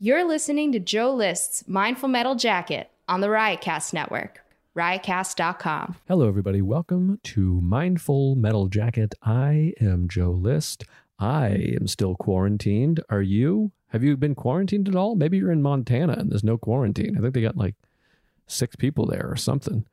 You're listening to Joe List's Mindful Metal Jacket on the Riotcast Network, riotcast.com. Hello, everybody. Welcome to Mindful Metal Jacket. I am Joe List. I am still quarantined. Are you? Have you been quarantined at all? Maybe you're in Montana and there's no quarantine. I think they got like six people there or something.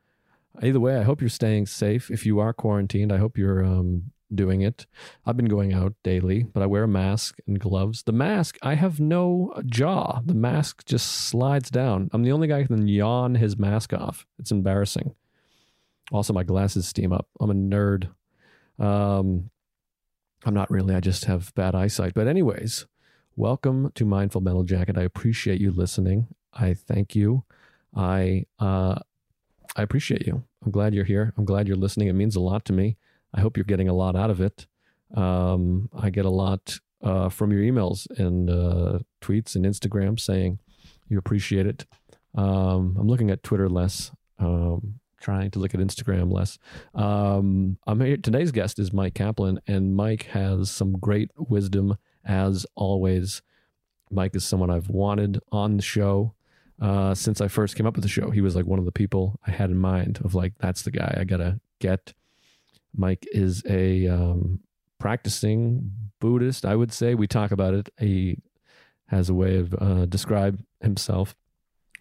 Either way, I hope you're staying safe. If you are quarantined, I hope you're um, doing it. I've been going out daily, but I wear a mask and gloves. The mask, I have no jaw. The mask just slides down. I'm the only guy who can yawn his mask off. It's embarrassing. Also, my glasses steam up. I'm a nerd. Um, I'm not really. I just have bad eyesight. But, anyways, welcome to Mindful Metal Jacket. I appreciate you listening. I thank you. I uh, I appreciate you. I'm glad you're here. I'm glad you're listening. It means a lot to me. I hope you're getting a lot out of it. Um, I get a lot uh, from your emails and uh, tweets and Instagram saying you appreciate it. Um, I'm looking at Twitter less, um, trying to look at Instagram less. Um, I'm here. Today's guest is Myq Kaplan, and Mike has some great wisdom as always. Mike is someone I've wanted on the show uh, since I first came up with the show. He was like one of the people I had in mind of like, that's the guy I gotta get. Mike is a um, practicing Buddhist, I would say. We talk about it. He has a way of uh, describe himself.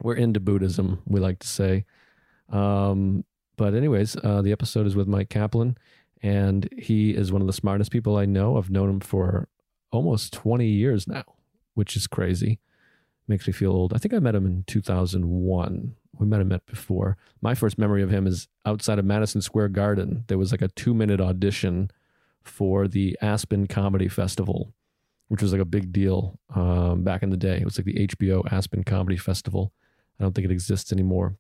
We're into Buddhism, we like to say. Um, but anyways, uh, the episode is with Myq Kaplan, and he is one of the smartest people I know. I've known him for almost 20 years now, which is crazy. Makes me feel old. I think I met him in 2001 we might have met before. My first memory of him is outside of Madison Square Garden. There was like a two minute audition for the Aspen Comedy Festival, which was like a big deal um, back in the day. It was like the HBO Aspen Comedy Festival. I don't think it exists anymore.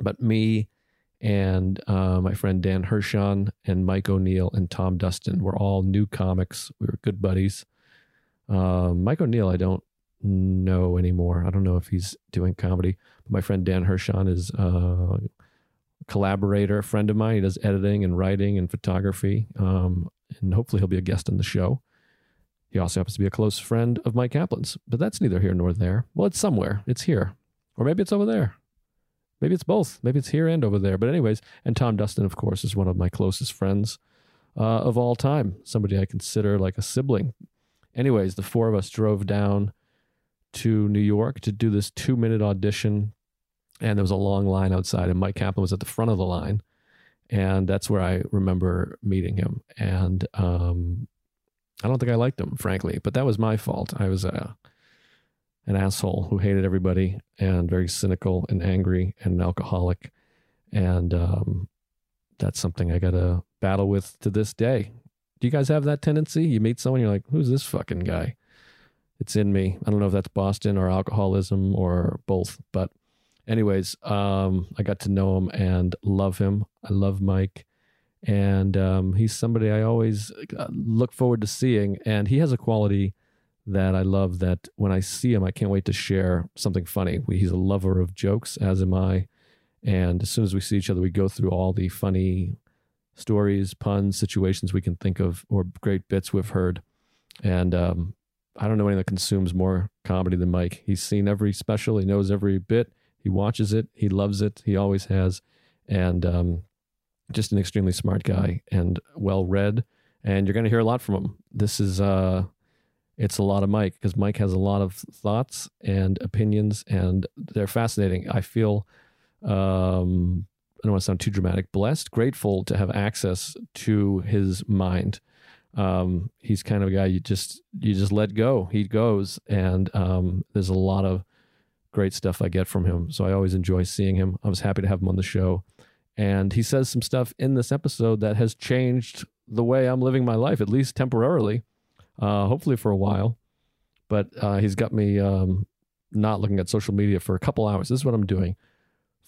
But me and uh, my friend Dan Hershon and Mike O'Neill and Tom Dustin were all new comics. We were good buddies. Um, Mike O'Neill, I don't know anymore. I don't know if he's doing comedy. My friend Dan Hershon is a collaborator, a friend of mine. He does editing and writing and photography. Um, and hopefully he'll be a guest on the show. He also happens to be a close friend of Myq Kaplan's, but that's neither here nor there. Well, it's somewhere. It's here. Or maybe it's over there. Maybe it's both. Maybe it's here and over there. But, anyways, and Tom Dustin, of course, is one of my closest friends uh, of all time, somebody I consider like a sibling. Anyways, the four of us drove down to New York to do this two minute audition. And there was a long line outside, and Myq Kaplan was at the front of the line. And that's where I remember meeting him. And um, I don't think I liked him, frankly, but that was my fault. I was a, an asshole who hated everybody and very cynical and angry and an alcoholic. And um, that's something I got to battle with to this day. Do you guys have that tendency? You meet someone, you're like, who's this fucking guy? it's in me. I don't know if that's Boston or alcoholism or both, but anyways, um, I got to know him and love him. I love Mike, and um, he's somebody I always uh, look forward to seeing. And he has a quality that I love. That when I see him, I can't wait to share something funny. He's a lover of jokes, as am I. And as soon as we see each other, we go through all the funny stories, puns, situations we can think of, or great bits we've heard. And um, I don't know anyone that consumes more comedy than Mike. He's seen every special. He knows every bit. He watches it. He loves it. He always has. And um, just an extremely smart guy and well read. And you're going to hear a lot from him. This is, uh, it's a lot of Mike because Mike has a lot of thoughts and opinions and they're fascinating. I feel, um, I don't want to sound too dramatic, blessed, grateful to have access to his mind um, he's kind of a guy you just you just let go. He goes, and um, there's a lot of great stuff I get from him. So I always enjoy seeing him. I was happy to have him on the show, and he says some stuff in this episode that has changed the way I'm living my life, at least temporarily, uh, hopefully for a while. But uh, he's got me um, not looking at social media for a couple hours. This is what I'm doing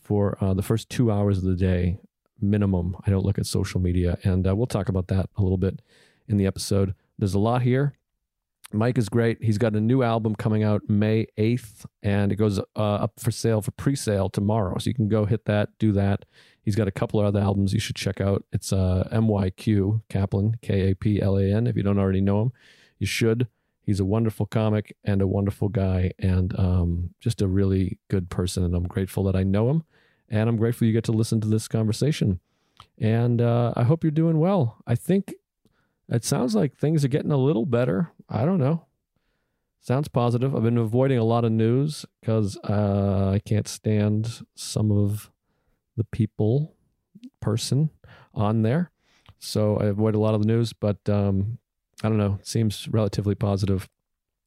for uh, the first two hours of the day minimum. I don't look at social media, and uh, we'll talk about that a little bit in the episode. There's a lot here. Mike is great. He's got a new album coming out May 8th, and it goes uh, up for sale for pre sale tomorrow. So you can go hit that, do that. He's got a couple of other albums you should check out. It's uh, MYQ Kaplan, K A P L A N. If you don't already know him, you should. He's a wonderful comic and a wonderful guy, and um, just a really good person. And I'm grateful that I know him, and I'm grateful you get to listen to this conversation. And uh, I hope you're doing well. I think it sounds like things are getting a little better. I don't know. Sounds positive. I've been avoiding a lot of news because uh, I can't stand some of the people, person on there. So I avoid a lot of the news, but um, I don't know. It seems relatively positive.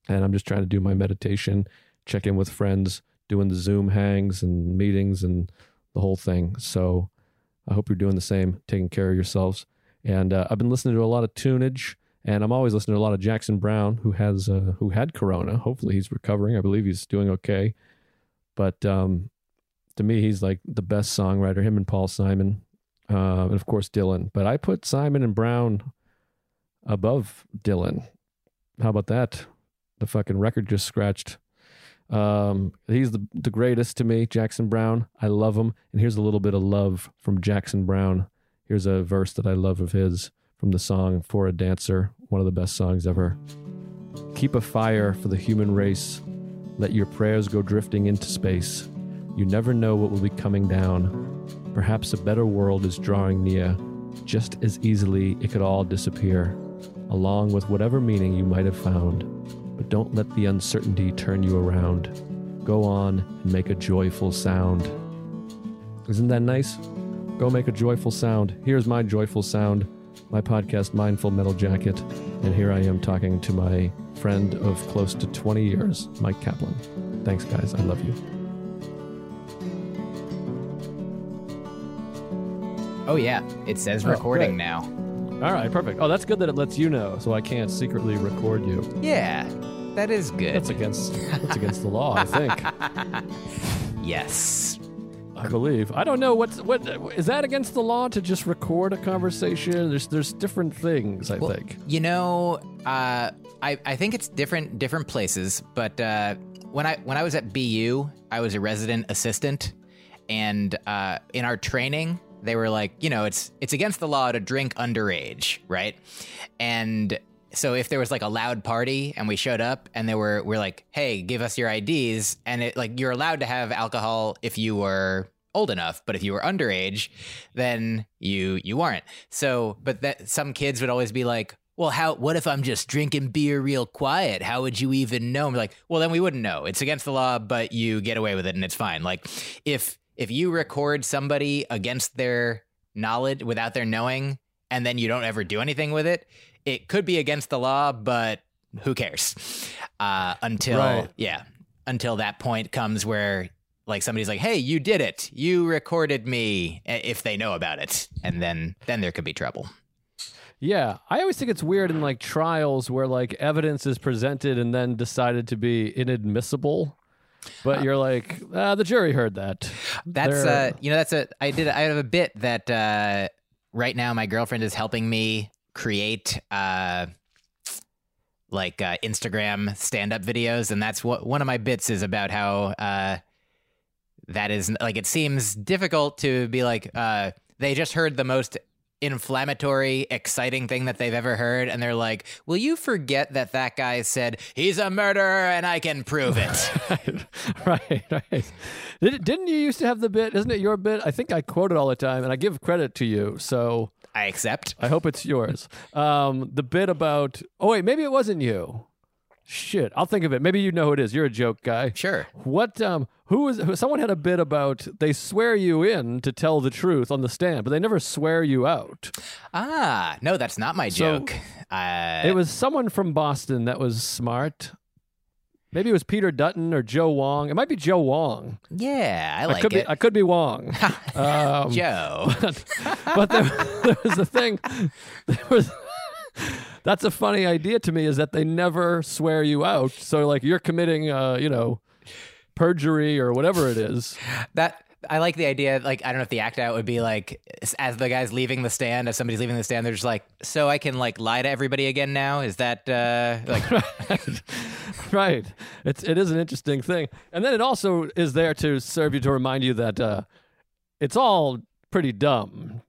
And I'm just trying to do my meditation, check in with friends, doing the Zoom hangs and meetings and the whole thing. So I hope you're doing the same, taking care of yourselves. And uh, I've been listening to a lot of tunage, and I'm always listening to a lot of Jackson Browne, who has uh, who had corona. Hopefully, he's recovering. I believe he's doing okay. But um, to me, he's like the best songwriter. Him and Paul Simon, uh, and of course Dylan. But I put Simon and Browne above Dylan. How about that? The fucking record just scratched. Um, he's the the greatest to me, Jackson Browne. I love him. And here's a little bit of love from Jackson Browne. Here's a verse that I love of his from the song For a Dancer, one of the best songs ever. Keep a fire for the human race. Let your prayers go drifting into space. You never know what will be coming down. Perhaps a better world is drawing near. Just as easily, it could all disappear, along with whatever meaning you might have found. But don't let the uncertainty turn you around. Go on and make a joyful sound. Isn't that nice? Go make a joyful sound. Here's my joyful sound, my podcast, Mindful Metal Jacket. And here I am talking to my friend of close to 20 years, Myq Kaplan. Thanks, guys. I love you. Oh yeah, it says Oh, recording great. now. All right, perfect. Oh, that's good that it lets you know, so I can't secretly record you. Yeah, that is good. That's against that's against the law, I think. yes. I believe. I don't know what's what is that against the law to just record a conversation? There's there's different things, I Well, think. You know, uh, I I think it's different different places, but uh, when I when I was at BU, I was a resident assistant, and uh, in our training, they were like, you know, it's it's against the law to drink underage, right? And so if there was like a loud party and we showed up and they were we're like, hey, give us your IDs, and it like you're allowed to have alcohol if you were old enough, but if you were underage, then you you weren't. So, but that some kids would always be like, "Well, how? What if I'm just drinking beer real quiet? How would you even know?" I'm like, "Well, then we wouldn't know. It's against the law, but you get away with it, and it's fine." Like, if if you record somebody against their knowledge without their knowing, and then you don't ever do anything with it, it could be against the law, but who cares? Uh, until Right. yeah, until that point comes where like somebody's like, "Hey, you did it. You recorded me." If they know about it, and then then there could be trouble. Yeah, I always think it's weird in like trials where like evidence is presented and then decided to be inadmissible. But you're like, ah, the jury heard that. That's uh, you know, that's a I did I have a bit that uh, right now my girlfriend is helping me create uh, like uh, Instagram stand up videos, and that's what one of my bits is about how uh, that is like it seems difficult to be like uh, they just heard the most inflammatory exciting thing that they've ever heard and they're like will you forget that that guy said he's a murderer and i can prove it right, right. Did, didn't you used to have the bit? Isn't it your bit? I think I quote it all the time, and I give credit to you. So i accept I hope it's yours. Um, the bit about oh wait, maybe it wasn't you. Shit, I'll think of it. Maybe you know who it is. You're a joke guy. sure What um who who, someone had a bit about they swear you in to tell the truth on the stand, but they never swear you out. Ah, no, that's not my So, joke. Uh, It was someone from Boston that was smart. Maybe it was Peter Dutton or Joe Wong. It might be Joe Wong. yeah, I I like could it. be I could be Wong. um, Joe. but, but there, there was a thing. There was. That's a funny idea to me. Is that they never swear you out. So like you're committing, uh, you know, perjury or whatever it is. that I like the idea. Like, I don't know if the act out would be like, as the guy's leaving the stand, as somebody's leaving the stand, they're just like, so I can like lie to everybody again now. Is that uh like? right. It's it is an interesting thing, and then it also is there to serve you to remind you that uh, it's all pretty dumb.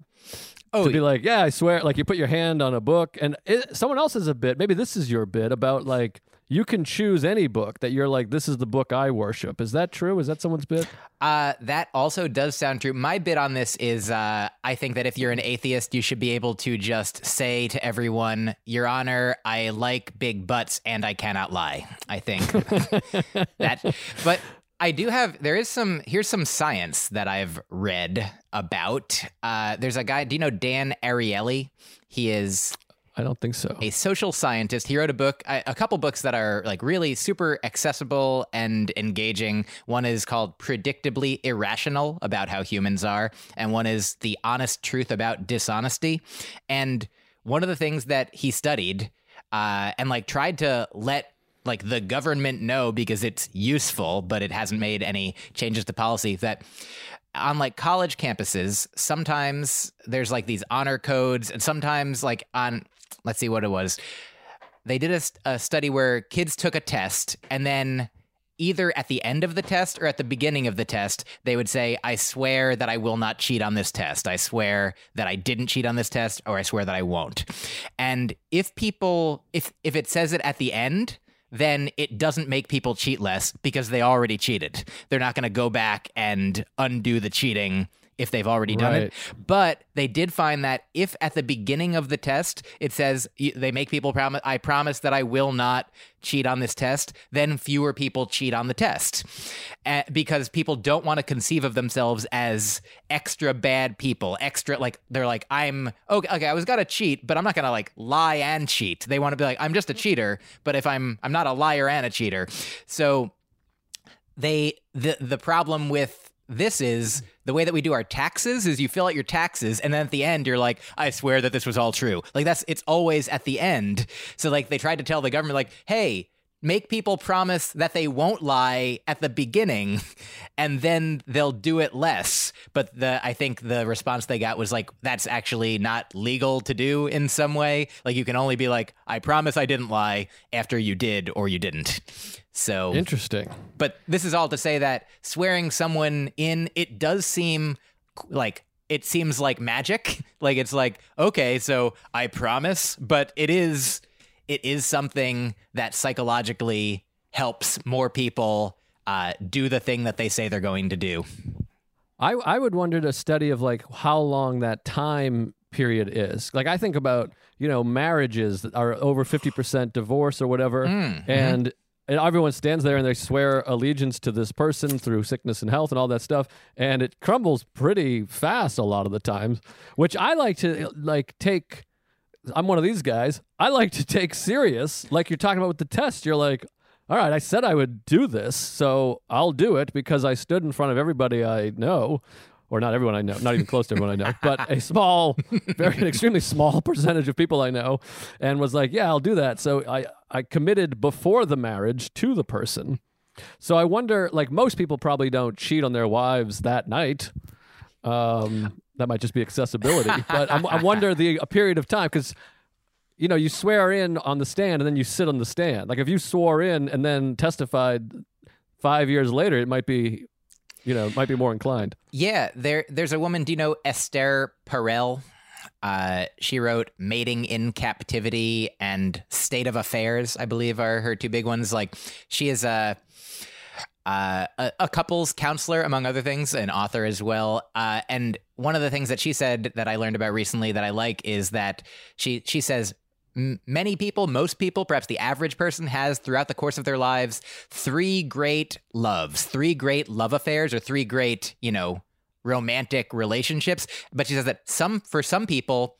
Oh, to be like, yeah, I swear, like you put your hand on a book, and it, someone else has a bit. Maybe this is your bit about like you can choose any book that you're like, this is the book I worship. Is that true? Is that someone's bit? Uh, that also does sound true. My bit on this is uh, I think that if you're an atheist, you should be able to just say to everyone, Your Honor, I like big butts and I cannot lie. I think that, but I do have, there is some, here's some science that I've read about. Uh, there's a guy, do you know Dan Ariely? He is I don't think so. a social scientist. He wrote a book, a a couple books that are like really super accessible and engaging. One is called Predictably Irrational about how humans are, and one is The Honest Truth about Dishonesty. And one of the things that he studied uh, and like tried to let like the government know because it's useful, but it hasn't made any changes to policy that on like college campuses, sometimes there's like these honor codes, and sometimes like on let's see what it was. They did a, a study where kids took a test and then either at the end of the test or at the beginning of the test, they would say, I swear that I will not cheat on this test. I swear that I didn't cheat on this test, or I swear that I won't. And if people, if, if it says it at the end, then it doesn't make people cheat less because they already cheated. They're not going to go back and undo the cheating if they've already done it. But they did find that if at the beginning of the test it says they make people promise, I promise that I will not cheat on this test, then fewer people cheat on the test uh, because people don't want to conceive of themselves as extra bad people. Extra like they're like I'm okay. Okay, I was gonna cheat, but I'm not gonna like lie and cheat. They want to be like I'm just a cheater, but if I'm I'm not a liar and a cheater. So they the the problem with this is the way that we do our taxes is you fill out your taxes and then at the end you're like i swear that this was all true. Like that's it's always at the end. So like they tried to tell the government like hey make people promise that they won't lie at the beginning and then they'll do it less but the i think the response they got was like that's actually not legal to do in some way like you can only be like i promise i didn't lie after you did or you didn't so Interesting. but this is all to say that swearing someone in, it does seem like it seems like magic. Like it's like, okay, so I promise, but it is it is something that psychologically helps more people uh, do the thing that they say they're going to do. I I would wonder a study of like how long that time period is. Like I think about you know marriages that are over fifty percent divorce or whatever, and. And everyone stands there and they swear allegiance to this person through sickness and health and all that stuff, and it crumbles pretty fast a lot of the times. Which I like to like take. I'm one of these guys. I like to take serious, like you're talking about with the test. You're like, all right, I said I would do this, so I'll do it because I stood in front of everybody I know, or not everyone I know, not even close to everyone I know, but a small, very an extremely small percentage of people I know, and was like, yeah, I'll do that. So I I committed before the marriage to the person. So I wonder, like most people probably don't cheat on their wives that night. Um, that might just be accessibility, but I'm, I wonder the a period of time because you know, you swear in on the stand and then you sit on the stand. Like if you swore in and then testified five years later, it might be, you know, might be more inclined. Yeah, there there's a woman, do you know Esther Perel? Uh, she wrote Mating in Captivity and State of Affairs, I believe are her two big ones. Like she is a uh, a, a couples counselor, among other things, an author as well. Uh, and one of the things that she said that I learned about recently that I like is that she she says many people, most people, perhaps the average person has throughout the course of their lives three great loves, three great love affairs, or three great you know romantic relationships. But she says that some for some people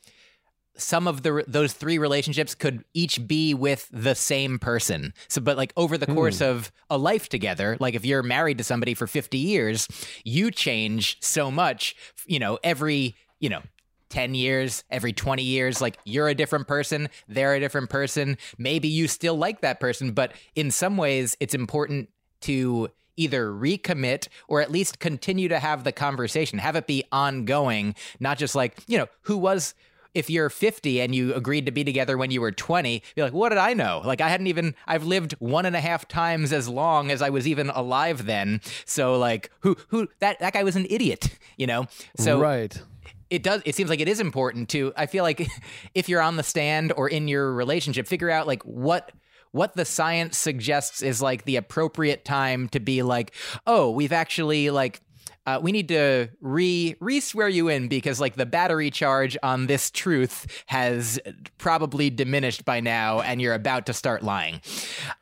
some of the those three relationships could each be with the same person. So but like over the course hmm. of a life together, like if you're married to somebody for 50 years, you change so much, you know, every, you know, 10 years, every 20 years, like you're a different person, they're a different person. Maybe you still like that person, but in some ways it's important to either recommit or at least continue to have the conversation, have it be ongoing, not just like, you know, who was if you're 50 and you agreed to be together when you were 20, be like, what did I know? Like, I hadn't even, I've lived one and a half times as long as I was even alive then. So, like, who, who, that, that guy was an idiot, you know? So, right. it does it seems like it is important to i feel like if you're on the stand or in your relationship figure out like what what the science suggests is like the appropriate time to be like, oh, we've actually like uh, we need to re re swear you in because like the battery charge on this truth has probably diminished by now, and you're about to start lying.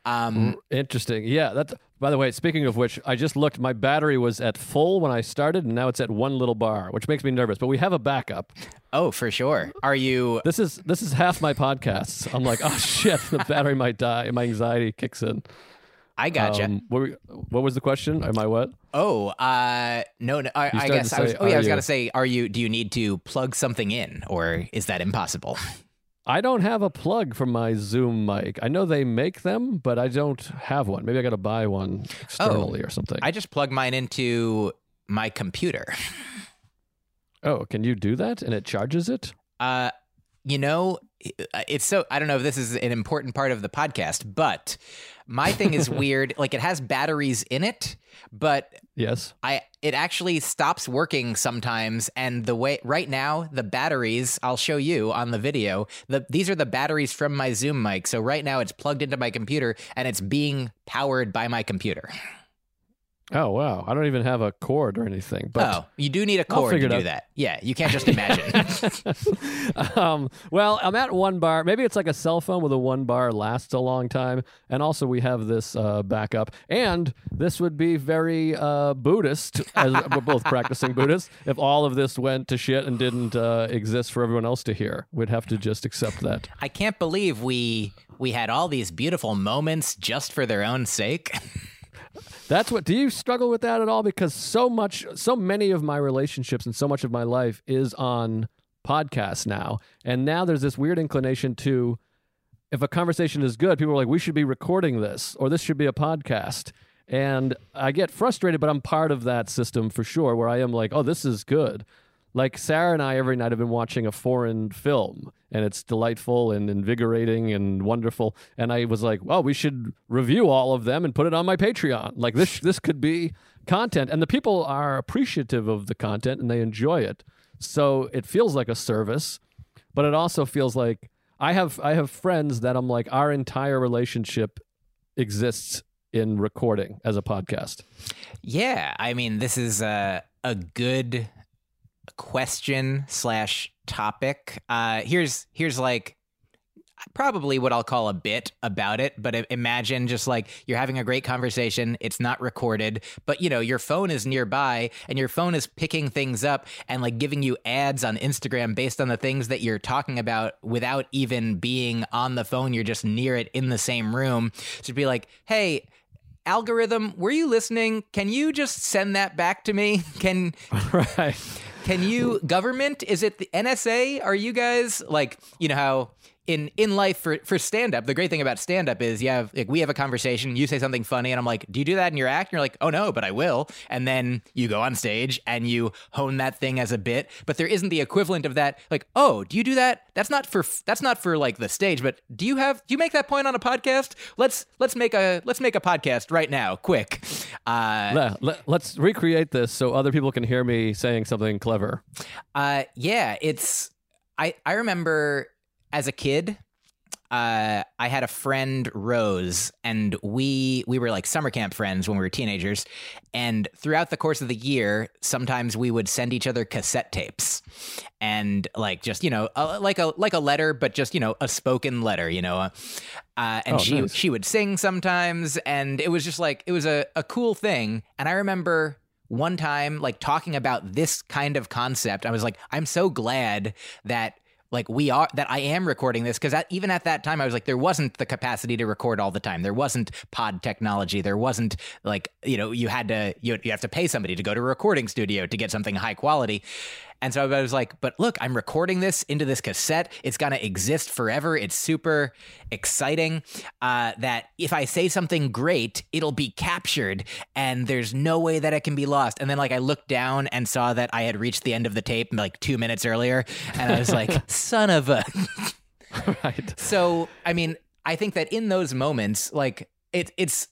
Um, Interesting. Yeah. That's. By the way, speaking of which, I just looked. My battery was at full when I started, and now it's at one little bar, which makes me nervous. But we have a backup. oh, for sure. Are you? This is this is half my podcasts. I'm like, oh shit, the battery might die. My anxiety kicks in. I gotcha. Um, what, were- what was the question? Am I what? Oh, uh, no, no I, I guess I was. Oh, yeah, I was you? gonna say, are you? Do you need to plug something in, or is that impossible? I don't have a plug for my Zoom mic. I know they make them, but I don't have one. Maybe I got to buy one externally or something. I just plug mine into my computer. oh, can you do that? And it charges it? Uh, you know, it's so I don't know if this is an important part of the podcast, but my thing is weird. Like it has batteries in it, but Yes. I it actually stops working sometimes and the way right now the batteries I'll show you on the video the these are the batteries from my Zoom mic so right now it's plugged into my computer and it's being powered by my computer. Oh wow. I don't even have a cord or anything. But oh, you do need a cord to do out. that. Yeah, you can't just imagine. um, well, I'm at one bar. Maybe it's like a cell phone with a one bar lasts a long time. And also, we have this uh, backup. And this would be very uh, Buddhist, as we're both practicing Buddhists. If all of this went to shit and didn't uh, exist for everyone else to hear, we'd have to just accept that. I can't believe we we had all these beautiful moments just for their own sake. That's what. Do you struggle with that at all? Because so much, so many of my relationships and so much of my life is on podcasts now, and now there's this weird inclination to, if a conversation is good, people are like, we should be recording this, or this should be a podcast. And I get frustrated, but I'm part of that system for sure, where I am like, oh, this is good. Like Sarah and I every night have been watching a foreign film, and it's delightful and invigorating and wonderful. And I was like, "Well, we should review all of them and put it on my Patreon. Like this, this could be content." And the people are appreciative of the content and they enjoy it. So it feels like a service, but it also feels like I have I have friends that I'm like, our entire relationship exists in recording as a podcast. Yeah, I mean, this is a a good question slash topic. Uh, here's here's like probably what I'll call a bit about it, but imagine just like you're having a great conversation, it's not recorded, but you know, your phone is nearby and your phone is picking things up and like giving you ads on Instagram based on the things that you're talking about without even being on the phone, you're just near it in the same room. So be like, "Hey, algorithm, were you listening? Can you just send that back to me? Can right. Can you government? Is it the NSA? Are you guys like you know how in in life for for stand up? The great thing about stand up is you have like we have a conversation. You say something funny, and I'm like, "Do you do that in your act?" And you're like, "Oh no, but I will." And then you go on stage and you hone that thing as a bit. But there isn't the equivalent of that. Like, oh, do you do that? That's not for that's not for like the stage. But do you have do you make that point on a podcast? Let's let's make a let's make a podcast right now, quick. Uh, Le- le- let's recreate this so other people can hear me saying something clever. Uh, yeah, it's. I I remember as a kid, uh, I had a friend Rose, and we we were like summer camp friends when we were teenagers. And throughout the course of the year, sometimes we would send each other cassette tapes, and like just you know a, like a like a letter, but just you know a spoken letter, you know. Uh, and Oh, she nice. she would sing sometimes, and it was just like it was a, a cool thing. And I remember one time like talking about this kind of concept. I was like, I'm so glad that like we are that I am recording this because even at that time I was like there wasn't the capacity to record all the time. There wasn't pod technology. There wasn't like you know you had to you you have to pay somebody to go to a recording studio to get something high quality. And so I was like, but look, I'm recording this into this cassette. It's going to exist forever. It's super exciting uh, that if I say something great, it'll be captured and there's no way that it can be lost. And then, like, I looked down and saw that I had reached the end of the tape like two minutes earlier. And I was like, son of a. right. So, I mean, I think that in those moments, like, it, it's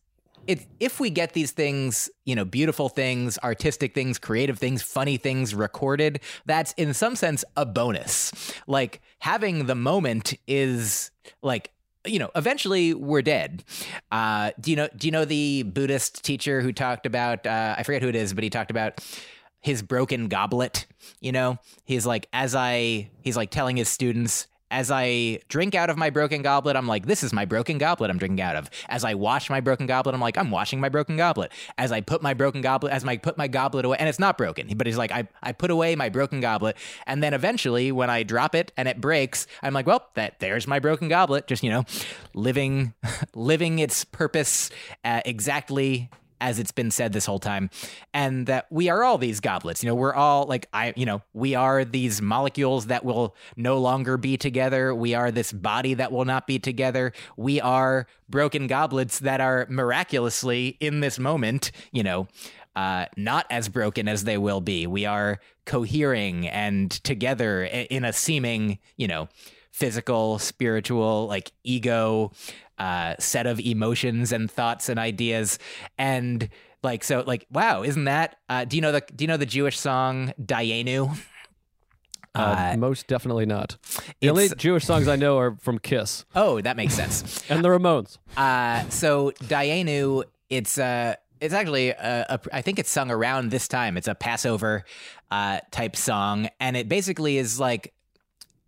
it, if we get these things, you know, beautiful things, artistic things, creative things, funny things recorded, that's in some sense a bonus. Like having the moment is like you know, eventually we're dead. Uh, do you know? Do you know the Buddhist teacher who talked about? Uh, I forget who it is, but he talked about his broken goblet. You know, he's like, as I, he's like telling his students, as I drink out of my broken goblet, I'm like, this is my broken goblet I'm drinking out of. As I wash my broken goblet, I'm like, I'm washing my broken goblet. As I put my broken goblet, as I put my goblet away, and it's not broken, but he's like, I, I put away my broken goblet. And then eventually when I drop it and it breaks, I'm like, well, that there's my broken goblet. Just, you know, living, living its purpose uh, exactly as it's been said this whole time, and that we are all these goblets. You know, we're all like I, you know, we are these molecules that will no longer be together. We are this body that will not be together. We are broken goblets that are miraculously in this moment, you know, uh, not as broken as they will be. We are cohering and together in a seeming, you know, physical, spiritual, like ego uh, set of emotions and thoughts and ideas and like so like wow isn't that uh, do you know the do you know the jewish song dayenu uh, most definitely not. The only Jewish songs I know are from Kiss. Oh, that makes sense. and the Ramones. Uh, so Dayenu, it's uh, it's actually a, a, I think it's sung around this time. It's a Passover uh, type song, and it basically is like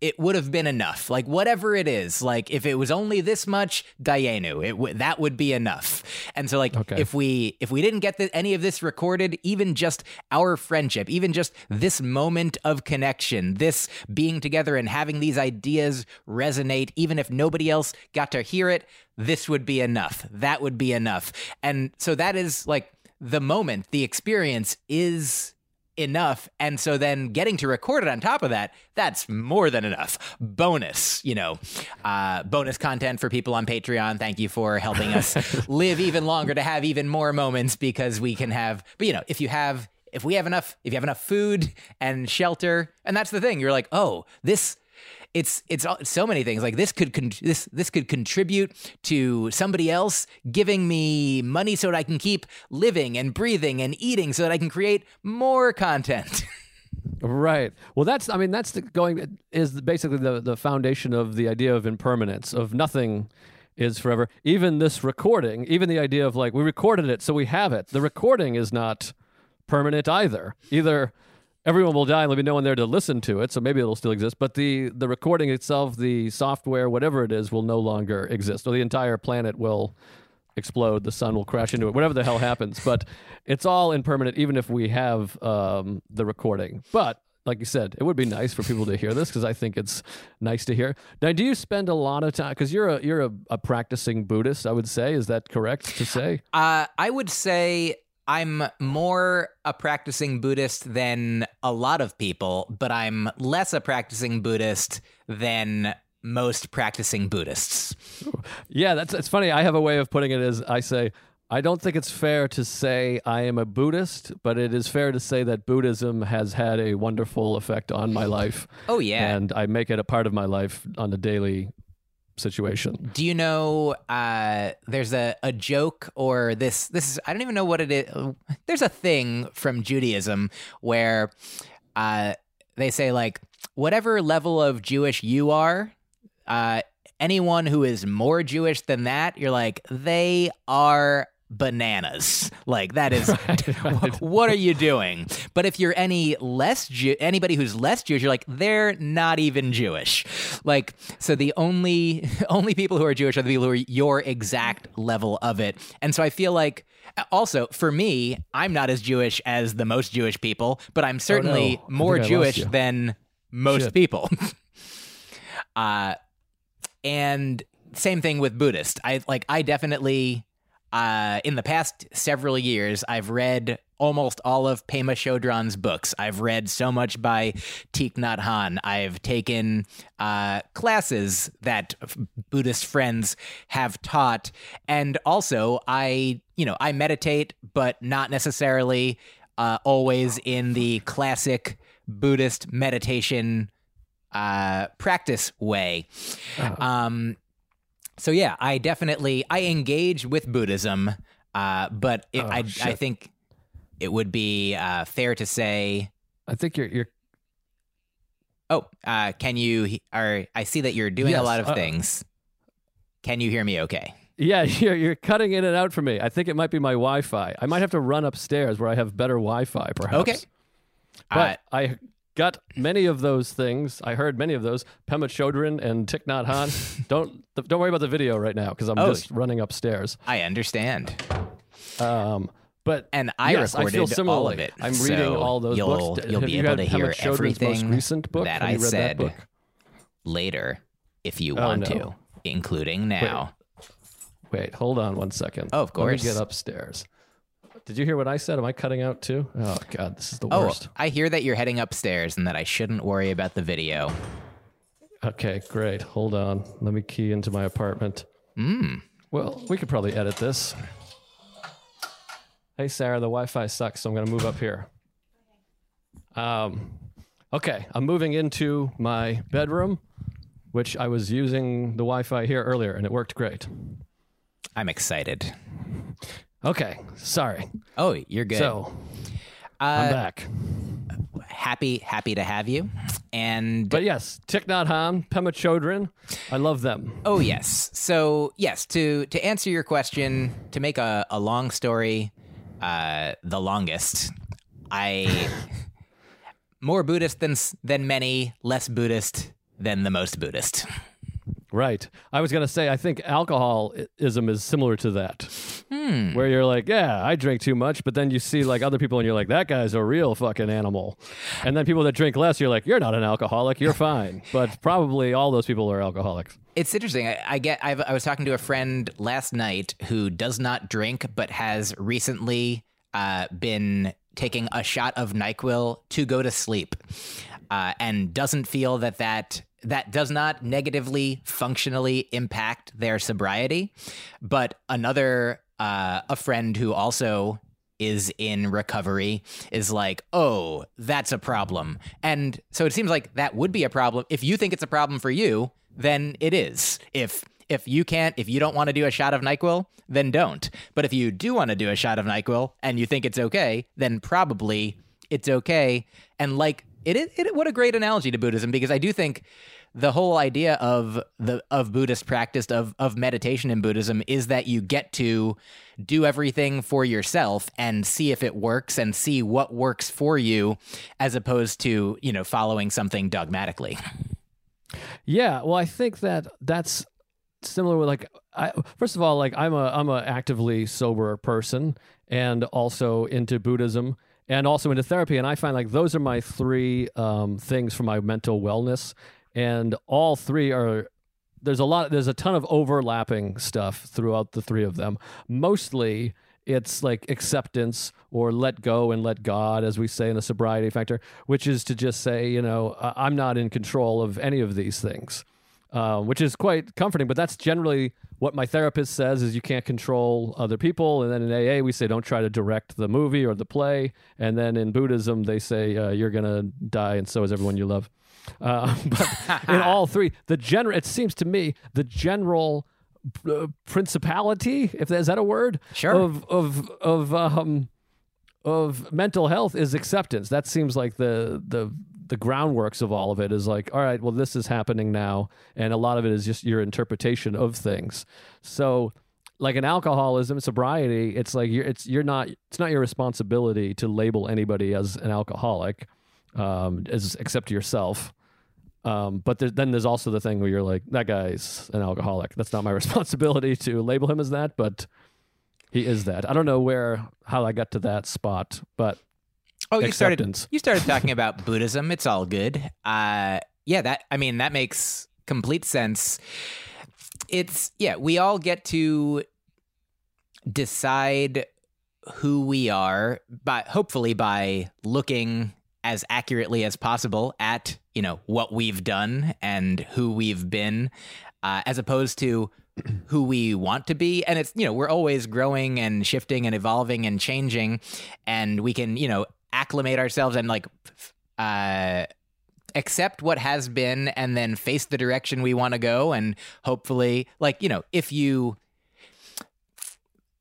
it would have been enough. Like whatever it is, like if it was only this much, Dayenu, it w- that would be enough. And so like okay. if we if we didn't get the, any of this recorded, even just our friendship, even just this moment of connection, this being together and having these ideas resonate, even if nobody else got to hear it, this would be enough. That would be enough. And so that is like the moment, the experience is enough. And so then getting to record it on top of that, that's more than enough. Bonus, you know, uh, bonus content for people on Patreon. Thank you for helping us live even longer to have even more moments because we can have, but you know, if you have, if we have enough, if you have enough food and shelter, and that's the thing, you're like, oh, this, it's it's so many things like this could con- this this could contribute to somebody else giving me money so that I can keep living and breathing and eating so that I can create more content. Right. Well, that's I mean that's the going is basically the the foundation of the idea of impermanence of nothing is forever. Even this recording, even the idea of like we recorded it so we have it. The recording is not permanent either. Either everyone will die and there'll be no one there to listen to it so maybe it'll still exist but the the recording itself the software whatever it is will no longer exist or the entire planet will explode the sun will crash into it whatever the hell happens but it's all impermanent even if we have um, the recording but like you said, it would be nice for people to hear this because I think it's nice to hear. Now, do you spend a lot of time? Because you're a you're a, a, practicing Buddhist, I would say. Is that correct to say? Uh, I would say I'm more a practicing Buddhist than a lot of people, but I'm less a practicing Buddhist than most practicing Buddhists. Yeah, that's it's funny. I have a way of putting it as I say, I don't think it's fair to say I am a Buddhist, but it is fair to say that Buddhism has had a wonderful effect on my life. Oh yeah. And I make it a part of my life on a daily situation. Do you know uh, there's a, a joke or this this is I don't even know what it is. There's a thing from Judaism where uh, they say like whatever level of Jewish you are, uh, anyone who is more Jewish than that, you're like they are bananas. Like that is what are you doing? But if you're any less Jew- anybody who's less Jewish, you're like they're not even Jewish. Like so the only only people who are Jewish are the people who are your exact level of it. And so I feel like also for me, I'm not as Jewish as the most Jewish people, but I'm certainly oh no. more Jewish than most Shit. people. uh and same thing with Buddhist. I like I definitely uh, in the past several years, I've read almost all of Pema Chodron's books. I've read so much by Thich Nhat Hanh. I've taken uh, classes that Buddhist friends have taught, and also I, you know, I meditate, but not necessarily uh, always in the classic Buddhist meditation uh, practice way. Oh. Um, so yeah, I definitely I engage with Buddhism, uh, but it, oh, I shit. I think it would be uh, fair to say. I think you're you're. Oh, uh, can you? Are I see that you're doing yes, a lot of uh, things. Can you hear me okay? Yeah, you're, you're cutting in and out for me. I think it might be my Wi-Fi. I might have to run upstairs where I have better Wi-Fi, perhaps. Okay. But I got many of those things. I heard many of those. Pema Chodron and Thich Nhat Hanh. don't don't worry about the video right now because I'm Oh. just running upstairs. I understand. Um, but And I yes, I recorded feel all of it. I'm reading so all those you'll, books. You'll have be you able to Pema hear Chodron's most everything recent book? that I said that later if you Oh, want no. to, including now. Wait, hold on one second. Oh, of Let me course. get upstairs. Did you hear what I said? Am I cutting out too? Oh God, this is the Oh, worst. I hear that you're heading upstairs and that I shouldn't worry about the video. Okay, great. Hold on. Let me key into my apartment. Mm. Well, we could probably edit this. Hey, Sarah, the Wi-Fi sucks, so I'm going to move up here. Um, okay, I'm moving into my bedroom, which I was using the Wi-Fi here earlier, and it worked great. I'm excited. Okay, sorry. Oh, you're good. So I'm uh, back. happy, happy to have you. And But yes, Thich Nhat Hanh, Pema Chodron, I love them. Oh yes. So yes, to to answer your question, to make a, a long story uh, the longest, I more Buddhist than than many, less Buddhist than the most Buddhist. Right. I was going to say, I think alcoholism is similar to that. Where you're like, yeah, I drink too much, but then you see like other people and you're like, that guy's a real fucking animal. And then people that drink less, you're like, you're not an alcoholic, you're fine. but probably all those people are alcoholics. It's interesting. I, I get. I've, I was talking to a friend last night who does not drink, but has recently uh, been taking a shot of Nyquil to go to sleep, uh, and doesn't feel that that that does not negatively functionally impact their sobriety. But another uh, a friend who also is in recovery is like, oh, that's a problem. And so it seems like that would be a problem. If you think it's a problem for you, then it is. If if you can't, if you don't want to do a shot of NyQuil, then don't. But if you do want to do a shot of NyQuil and you think it's okay, then probably it's okay. And like it is, it, what a great analogy to Buddhism because I do think the whole idea of the of Buddhist practice of of meditation in Buddhism is that you get to do everything for yourself and see if it works and see what works for you as opposed to, you know, following something dogmatically. Yeah, well, I think that that's similar with like I first of all, like I'm a I'm a actively sober person and also into Buddhism and also into therapy. And I find like those are my three um, things for my mental wellness. And all three are there's a lot there's a ton of overlapping stuff throughout the three of them. Mostly it's like acceptance or let go and let God, as we say in the sobriety factor, which is to just say, you know, I'm not in control of any of these things, uh, which is quite comforting. But that's generally what my therapist says: is you can't control other people. And then in AA, we say don't try to direct the movie or the play. And then in Buddhism, they say uh, you're gonna die, and so is everyone you love. Uh, but in all three, the general, it seems to me, the general uh, principality, if that, is that a word, Sure. of of of um of mental health is acceptance. That seems like the the the groundworks of all of it is like, all right, well, this is happening now, and a lot of it is just your interpretation of things. So, like in alcoholism, sobriety, it's like you're it's you're not it's not your responsibility to label anybody as an alcoholic, um, as except yourself. Um, but there, then there's also the thing where you're like, that guy's an alcoholic. That's not my responsibility to label him as that, but he is that. I don't know where how I got to that spot, but Oh, you started you started talking about Buddhism. It's all good. Uh yeah, that I mean that makes complete sense. It's yeah, we all get to decide who we are by hopefully by looking as accurately as possible at, you know, what we've done and who we've been uh, as opposed to who we want to be and it's you know we're always growing and shifting and evolving and changing and we can you know acclimate ourselves and like uh accept what has been and then face the direction we want to go and hopefully like you know if you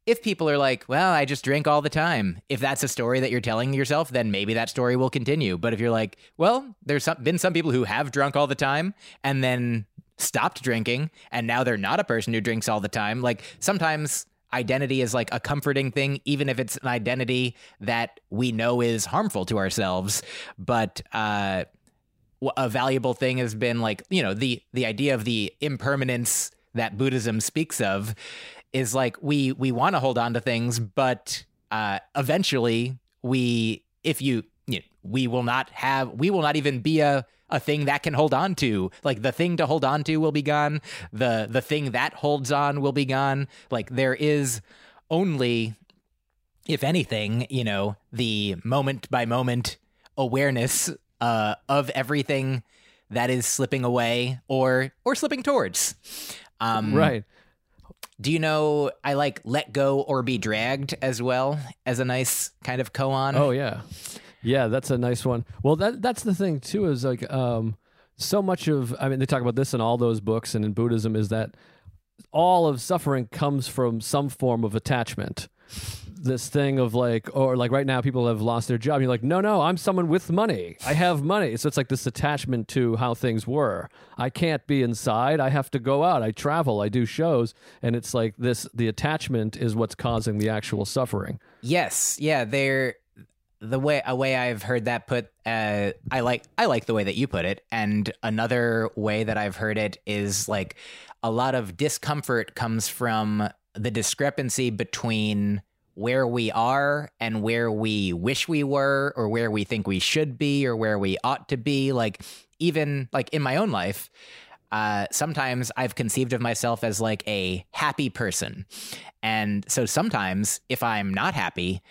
if people are like, well, I just drink all the time, if that's a story that you're telling yourself, then maybe that story will continue. But if you're like, well, there's some, been some people who have drunk all the time and then stopped drinking and now they're not a person who drinks all the time. Like sometimes identity is like a comforting thing, even if it's an identity that we know is harmful to ourselves. But uh, a valuable thing has been like you know the the idea of the impermanence that Buddhism speaks of is like we we want to hold on to things, but uh, eventually we if you, you know, we will not have we will not even be a a thing that can hold on to. Like the thing to hold on to will be gone. The the thing that holds on will be gone. Like there is only if anything, you know, the moment by moment awareness uh, of everything that is slipping away or or slipping towards. Um, right. Do you know I like let go or be dragged as well as a nice kind of koan? Oh yeah. Yeah, that's a nice one. Well, that that's the thing too is like um, so much of I mean they talk about this in all those books and in Buddhism is that all of suffering comes from some form of attachment. This thing of like, or like right now, people have lost their job. You're like, no, no, I'm someone with money. I have money. So it's like this attachment to how things were. I can't be inside. I have to go out. I travel. I do shows. And it's like this the attachment is what's causing the actual suffering. Yes. Yeah. They're the way a way I've heard that put, uh, I like I like the way that you put it, and another way that I've heard it is like a lot of discomfort comes from the discrepancy between where we are and where we wish we were, or where we think we should be, or where we ought to be. Like even like in my own life, uh, sometimes I've conceived of myself as like a happy person. And so sometimes if I'm not happy,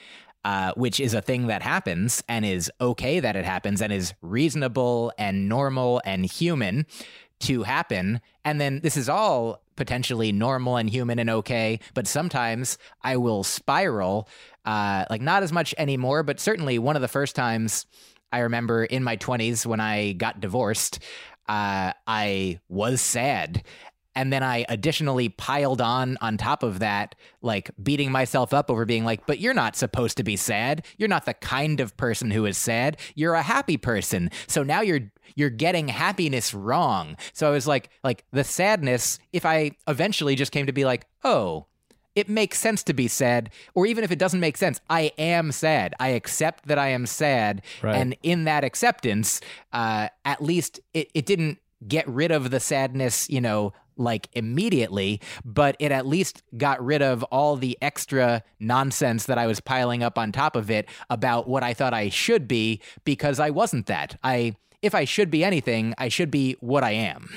uh, which is a thing that happens and is okay that it happens and is reasonable and normal and human to happen. And then this is all potentially normal and human and okay, but sometimes I will spiral, uh, like not as much anymore, but certainly one of the first times I remember in my 20s when I got divorced, uh, I was sad and then I additionally piled on on top of that, like beating myself up over being like, but you're not supposed to be sad. You're not the kind of person who is sad. You're a happy person. So now you're you're getting happiness wrong. So I was like, like the sadness, if I eventually just came to be like, oh, it makes sense to be sad, or even if it doesn't make sense, I am sad. I accept that I am sad. Right. And in that acceptance, uh, at least it, it didn't get rid of the sadness, you know, like immediately, but it at least got rid of all the extra nonsense that I was piling up on top of it about what I thought I should be because I wasn't that. I if I should be anything, I should be what I am.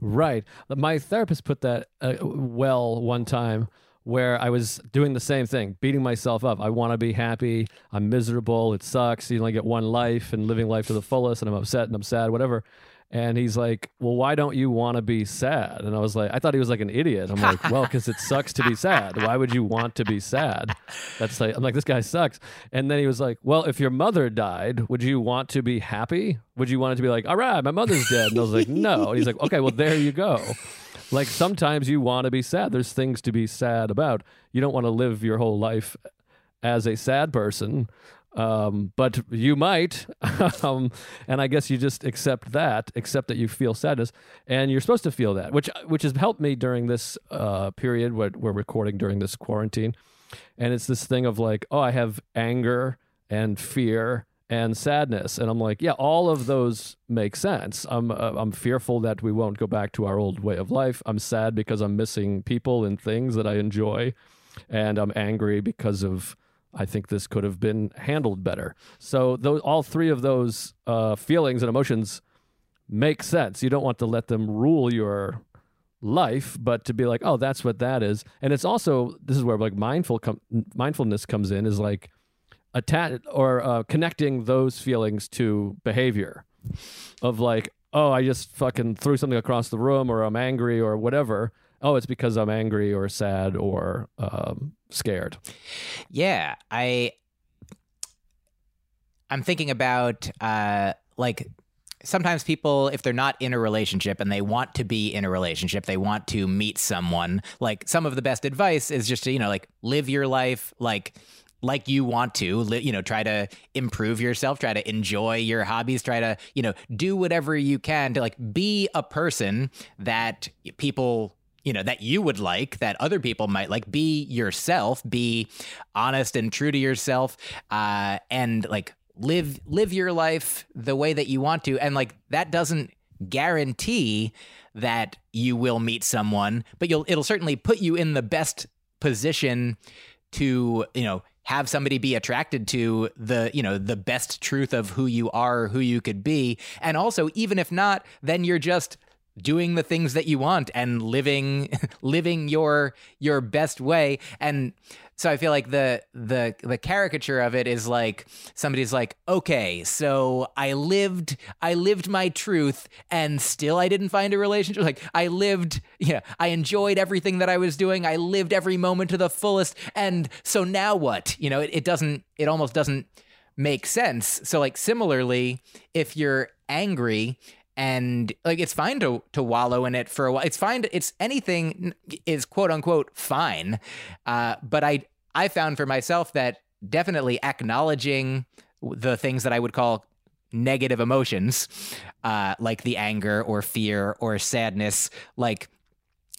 Right. My therapist put that uh, well one time where I was doing the same thing, beating myself up. I want to be happy. I'm miserable. It sucks. You only get one life and living life to the fullest, and I'm upset and I'm sad, whatever. And he's like, Well, why don't you want to be sad? And I was like, I thought he was like an idiot. I'm like, Well, because it sucks to be sad. Why would you want to be sad? That's like, I'm like, This guy sucks. And then he was like, Well, if your mother died, would you want to be happy? Would you want it to be like, All right, my mother's dead? And I was like, No. And he's like, Okay, well, there you go. Like sometimes you want to be sad. There's things to be sad about. You don't want to live your whole life as a sad person um, but you might, um, and I guess you just accept that, accept that you feel sadness, and you're supposed to feel that, which which has helped me during this uh, period. What we're recording during this quarantine, and it's this thing of like, oh, I have anger and fear and sadness, and I'm like, yeah, all of those make sense. I'm uh, I'm fearful that we won't go back to our old way of life. I'm sad because I'm missing people and things that I enjoy, and I'm angry because of I think this could have been handled better. So those, all three of those uh, feelings and emotions make sense. You don't want to let them rule your life, but to be like, oh, that's what that is. And it's also this is where like mindful com- mindfulness comes in is like attach or uh, connecting those feelings to behavior of like, oh, I just fucking threw something across the room, or I'm angry, or whatever oh, it's because I'm angry or sad or um, scared. Yeah, I I'm thinking about uh, like sometimes people if they're not in a relationship and they want to be in a relationship they want to meet someone like some of the best advice is just to you know like live your life like like you want to li- you know try to improve yourself try to enjoy your hobbies try to you know do whatever you can to like be a person that people you know that you would like that other people might like be yourself be honest and true to yourself uh and like live live your life the way that you want to. And like that doesn't guarantee that you will meet someone but you'll it'll certainly put you in the best position to you know have somebody be attracted to the you know the best truth of who you are who you could be. And also even if not then you're just doing the things that you want and living living your your best way and so I feel like the the the caricature of it is like somebody's like, okay, so I lived I lived my truth and still I didn't find a relationship. Like I lived, yeah, I enjoyed everything that I was doing. I lived every moment to the fullest. And so now what? You know, it, it doesn't it almost doesn't make sense. So like similarly, if you're angry and like it's fine to to wallow in it for a while. It's fine. To, it's anything is quote unquote fine. Uh, but I I found for myself that definitely acknowledging the things that I would call negative emotions, uh, like the anger or fear or sadness, like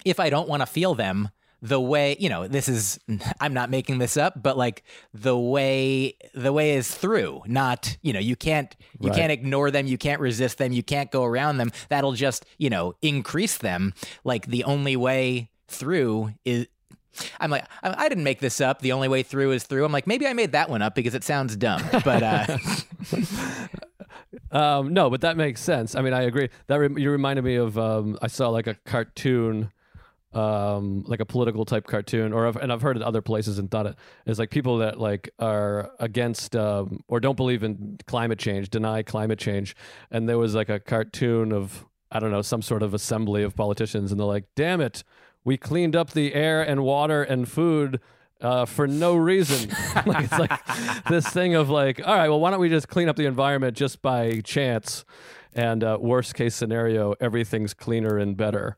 if I don't want to feel them, the way you know this is i'm not making this up but like the way the way is through not you know you can't you right. can't ignore them you can't resist them you can't go around them that'll just you know increase them like the only way through is I'm like, I didn't make this up. The only way through is through. I'm like, maybe I made that one up because it sounds dumb. But uh... um, no, but that makes sense. I mean, I agree. That re- you reminded me of. Um, I saw like a cartoon um, like a political type cartoon, or I've, and I've heard it other places and thought it is like people that like are against um, or don't believe in climate change, deny climate change, and there was like a cartoon of I don't know some sort of assembly of politicians, and they're like, "Damn it, we cleaned up the air and water and food." Uh, for no reason. like, it's like this thing of like, all right, well, why don't we just clean up the environment just by chance? And uh, worst case scenario, everything's cleaner and better.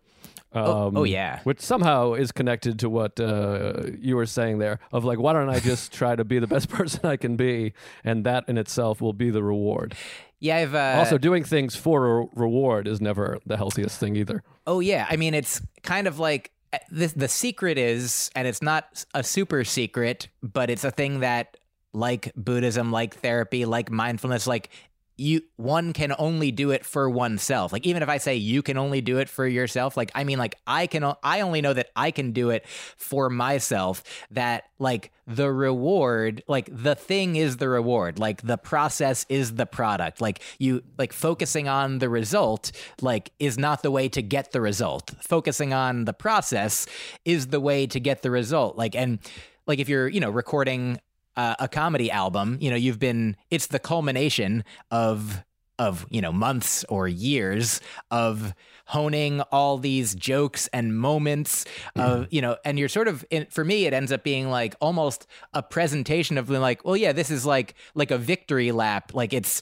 Um, oh, oh, um, yeah, which somehow is connected to what uh, you were saying there of like, why don't I just try to be the best person I can be, and that in itself will be the reward. Yeah, I've uh, also doing things for a reward is never the healthiest thing either. Oh yeah, I mean it's kind of like the the secret is, and it's not a super secret, but it's a thing that like Buddhism, like therapy, like mindfulness, like you one can only do it for oneself. Like even if i say you can only do it for yourself like i mean like i can i only know that i can do it for myself that like the reward like the thing is the reward. Like the process is the product. Like you like focusing on the result like is not the way to get the result. Focusing on the process is the way to get the result. Like and like if you're you know recording uh, a comedy album, you know, you've been it's the culmination of of you know months or years of honing all these jokes and moments of mm-hmm. you know and you're sort of in, for me it ends up being like almost a presentation of like well yeah this is like like a victory lap. Like it's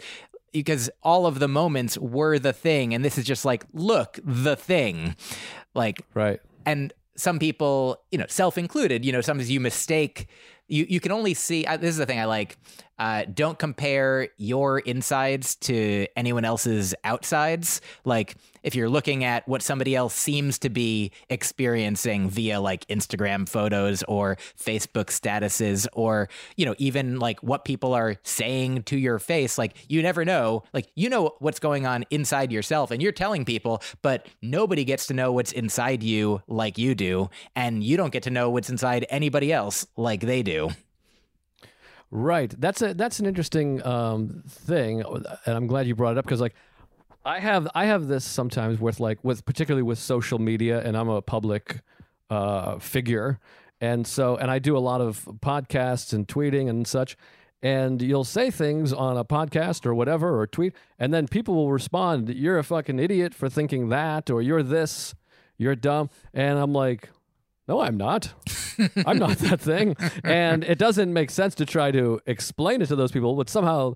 because all of the moments were the thing and this is just like look the thing. Like right. and some people you know self included you know sometimes you mistake you you can only see. This is the thing I like. Uh, don't compare your insides to anyone else's outsides. Like if you're looking at what somebody else seems to be experiencing via like Instagram photos or Facebook statuses or, you know, even like what people are saying to your face, like you never know. Like you know what's going on inside yourself and you're telling people, but nobody gets to know what's inside you like you do. And you don't get to know what's inside anybody else like they do. Right. That's a that's an interesting um, thing, and I'm glad you brought it up because like I have I have this sometimes with like with particularly with social media, and I'm a public uh, figure, and so and I do a lot of podcasts and tweeting and such. And you'll say things on a podcast or whatever or tweet, and then people will respond, "You're a fucking idiot for thinking that," or "You're this, you're dumb," and I'm like, no, I'm not. I'm not that thing. And it doesn't make sense to try to explain it to those people, but somehow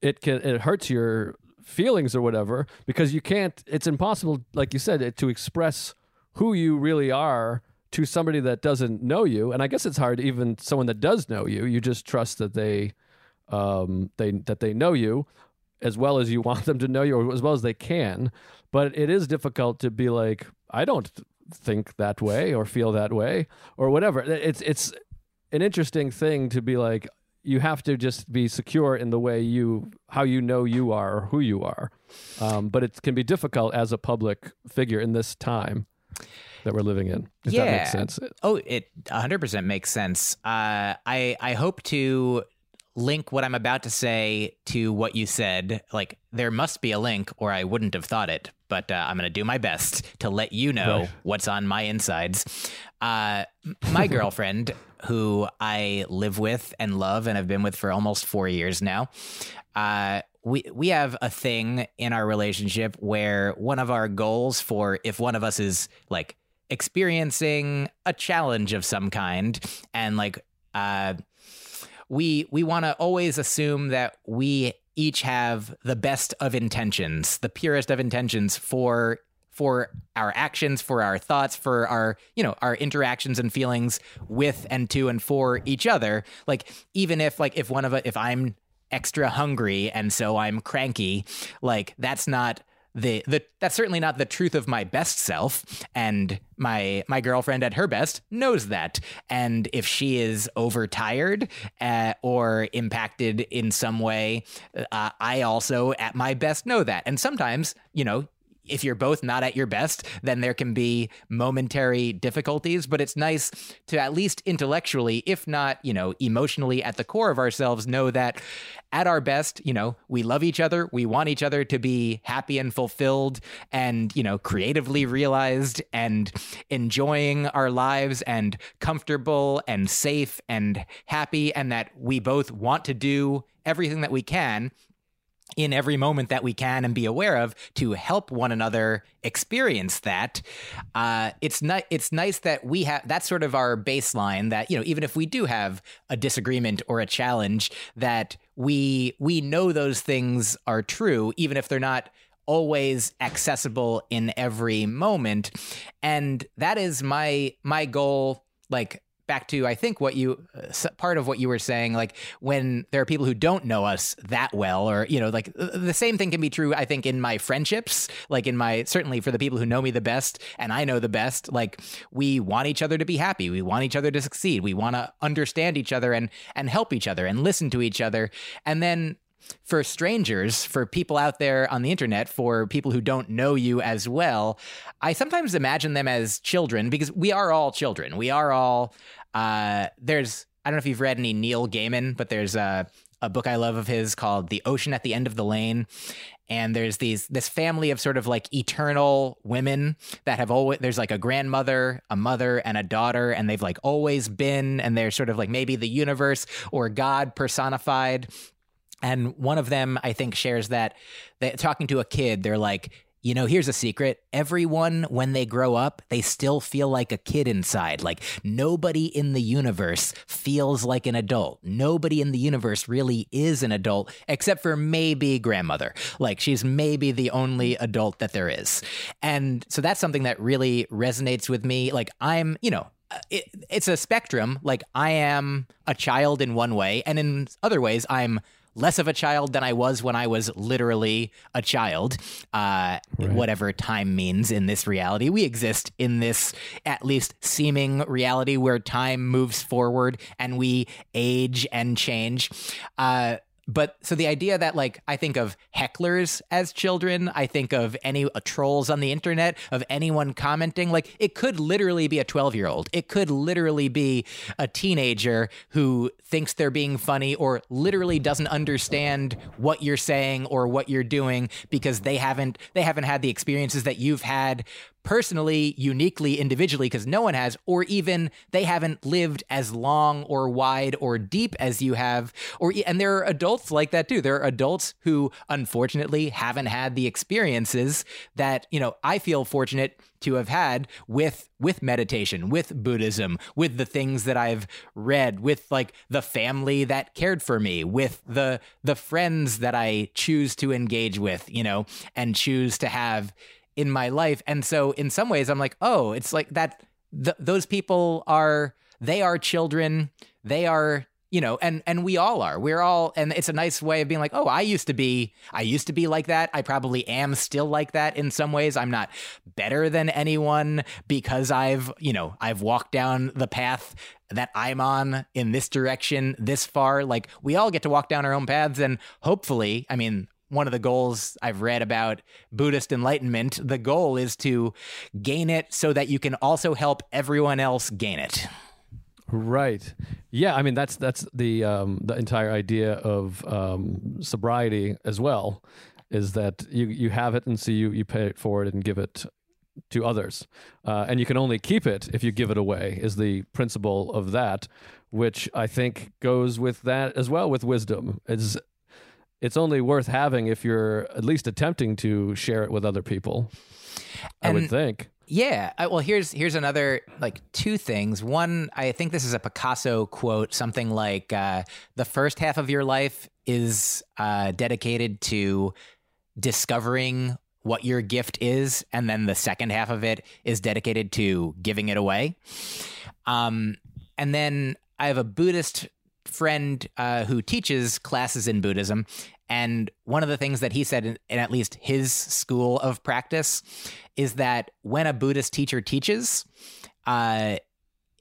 it can it hurts your feelings or whatever because you can't it's impossible like you said to express who you really are to somebody that doesn't know you, and I guess it's hard even someone that does know you. You just trust that they um, they that they know you as well as you want them to know you, or as well as they can. But it is difficult to be like, I don't think that way or feel that way or whatever. It's it's an interesting thing to be like. You have to just be secure in the way you how you know you are or who you are. Um, but it can be difficult as a public figure in this time that we're living in. If yeah. that makes sense. Oh, it 100% makes sense. Uh, I I hope to link what I'm about to say to what you said. Like there must be a link, or I wouldn't have thought it. But uh, I'm going to do my best to let you know right. what's on my insides. Uh, my girlfriend, who I live with and love and have been with for almost four years now, uh, we we have a thing in our relationship where one of our goals for if one of us is like experiencing a challenge of some kind and like uh we we want to always assume that we each have the best of intentions, the purest of intentions for for our actions, for our thoughts, for our, you know, our interactions and feelings with and to and for each other. Like even if like if one of us if I'm extra hungry and so I'm cranky, like that's not the the that's certainly not the truth of my best self. And my my girlfriend at her best knows that. And if she is overtired uh, or impacted in some way uh, i also at my best know that. And sometimes you know if you're both not at your best, then there can be momentary difficulties. But it's nice to at least intellectually, if not, you know, emotionally at the core of ourselves, know that at our best, you know, we love each other. We want each other to be happy and fulfilled and, you know, creatively realized and enjoying our lives and comfortable and safe and happy. And that we both want to do everything that we can in every moment that we can and be aware of to help one another experience that. Uh, it's not. It's nice that we have. That's sort of our baseline. That you know, even if we do have a disagreement or a challenge, that we we know those things are true, even if they're not always accessible in every moment and that is my my goal like back to I think what you uh, part of what you were saying like when there are people who don't know us that well or you know like the same thing can be true I think in my friendships like in my certainly for the people who know me the best and I know the best like we want each other to be happy. We want each other to succeed. We want to understand each other and and help each other and listen to each other. And then for strangers, for people out there on the internet, for people who don't know you as well, I sometimes imagine them as children because we are all children. We are all, uh, there's, I don't know if you've read any Neil Gaiman, but there's a, a book I love of his called The Ocean at the End of the Lane. And there's these this family of sort of like eternal women that have always there's like a grandmother, a mother, and a daughter, and they've like always been, and they're sort of like maybe the universe or God personified and one of them, I think, shares that, talking to a kid, they're like, you know, here's a secret. Everyone, when they grow up, they still feel like a kid inside. Like nobody in the universe feels like an adult. Nobody in the universe really is an adult, except for maybe grandmother. Like she's maybe the only adult that there is. And so that's something that really resonates with me. Like I'm, you know, uh, it, it's a spectrum. Like I am a child in one way, and in other ways, I'm less of a child than I was when I was literally a child, uh, right. whatever time means in this reality. We exist in this at least seeming reality where time moves forward and we age and change. Uh, but so the idea that like I think of hecklers as children, I think of any uh, trolls on the internet, of anyone commenting, like it could literally be a 12 year old. It could literally be a teenager who thinks they're being funny or literally doesn't understand what you're saying or what you're doing because they haven't they haven't had the experiences that you've had personally, uniquely, individually, because no one has, or even they haven't lived as long or wide or deep as you have. Or and there are adults like that too. There are adults who unfortunately haven't had the experiences that, you know, I feel fortunate to have had with with meditation, with Buddhism, with the things that I've read, with like the family that cared for me, with the the friends that I choose to engage with, you know, and choose to have in my life. And so in some ways I'm like, oh, it's like that th- those people are they are children. They are you know and and we all are we're all and it's a nice way of being like oh i used to be i used to be like that i probably am still like that in some ways i'm not better than anyone because i've you know i've walked down the path that i'm on in this direction this far like we all get to walk down our own paths and hopefully i mean one of the goals I've read about Buddhist enlightenment, the goal is to gain it so that you can also help everyone else gain it. Right. Yeah. I mean, that's that's the um, the entire idea of um, sobriety as well, is that you you have it and so you you pay it forward and give it to others, uh, and you can only keep it if you give it away. Is the principle of that, which I think goes with that as well with wisdom. It's it's only worth having if you're at least attempting to share it with other people. I would think. Yeah. I, well, here's here's another like two things. One, I think this is a Picasso quote, something like uh, the first half of your life is uh, dedicated to discovering what your gift is, and then the second half of it is dedicated to giving it away. Um, and then I have a Buddhist friend uh, who teaches classes in Buddhism, and one of the things that he said in, in, at least his school of practice is that when a Buddhist teacher teaches, uh,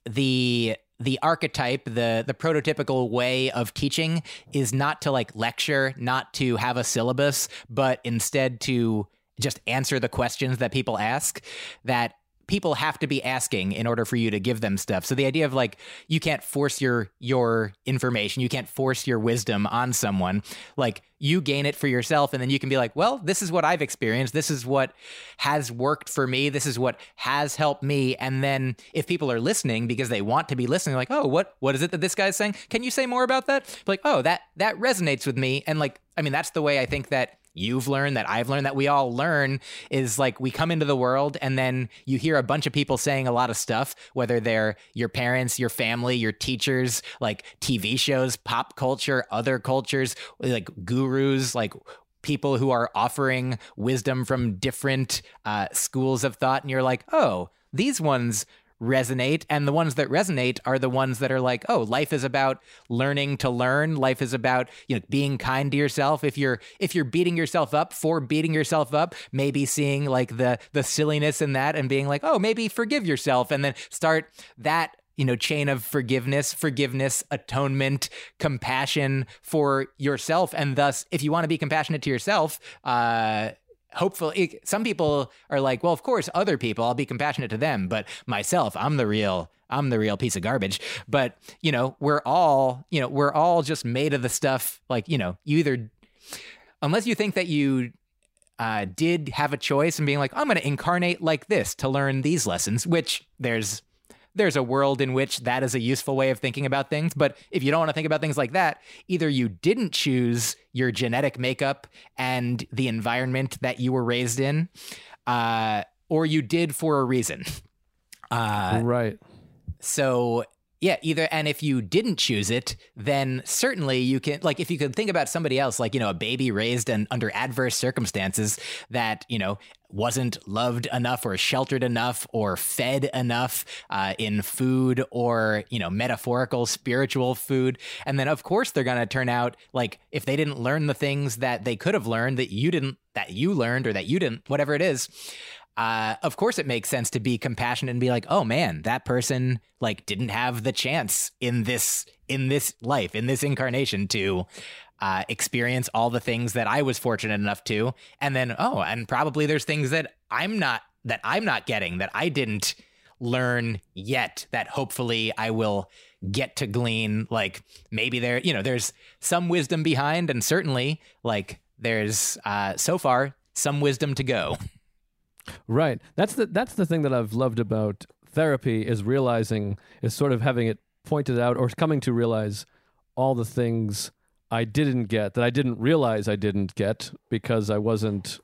the the archetype, the the prototypical way of teaching is not to like lecture, not to have a syllabus, but instead to just answer the questions that people ask. That people have to be asking in order for you to give them stuff. So the idea of like you can't force your your information, you can't force your wisdom on someone. Like you gain it for yourself and then you can be like, "Well, this is what I've experienced. This is what has worked for me. This is what has helped me." And then if people are listening because they want to be listening, like, "Oh, what what is it that this guy's saying? Can you say more about that?" Like, "Oh, that that resonates with me." And like I mean, that's the way I think that you've learned, that I've learned, that we all learn is like we come into the world and then you hear a bunch of people saying a lot of stuff, whether they're your parents, your family, your teachers, like TV shows, pop culture, other cultures, like gurus, like people who are offering wisdom from different uh, schools of thought. And you're like, oh, these ones resonate and the ones that resonate are the ones that are like oh life is about learning to learn. Life is about you know being kind to yourself. If you're if you're beating yourself up for beating yourself up maybe seeing like the the silliness in that and being like oh maybe forgive yourself and then start that you know chain of forgiveness forgiveness atonement compassion for yourself. And thus if you want to be compassionate to yourself uh hopefully some people are like well of course other people i'll be compassionate to them but myself i'm the real i'm the real piece of garbage. But you know we're all you know we're all just made of the stuff like you know you either unless you think that you uh, did have a choice and being like i'm going to incarnate like this to learn these lessons which there's there's a world in which that is a useful way of thinking about things. But if you don't want to think about things like that, either you didn't choose your genetic makeup and the environment that you were raised in, uh, or you did for a reason. Uh, right. So yeah, either and if you didn't choose it, then certainly you can like if you could think about somebody else, like you know a baby raised and under adverse circumstances that you know wasn't loved enough or sheltered enough or fed enough uh, in food or you know metaphorical spiritual food, and then of course they're gonna turn out like if they didn't learn the things that they could have learned that you didn't that you learned or that you didn't whatever it is uh, of course it makes sense to be compassionate and be like, oh man, that person like didn't have the chance in this in this life, in this incarnation to uh, experience all the things that I was fortunate enough to. And then, oh, and probably there's things that I'm not that I'm not getting that I didn't learn yet that hopefully I will get to glean. Like maybe there, you know, there's some wisdom behind, and certainly like there's uh, so far some wisdom to go. Right. That's the that's the thing that I've loved about therapy is realizing is sort of having it pointed out or coming to realize all the things I didn't get that I didn't realize I didn't get because I wasn't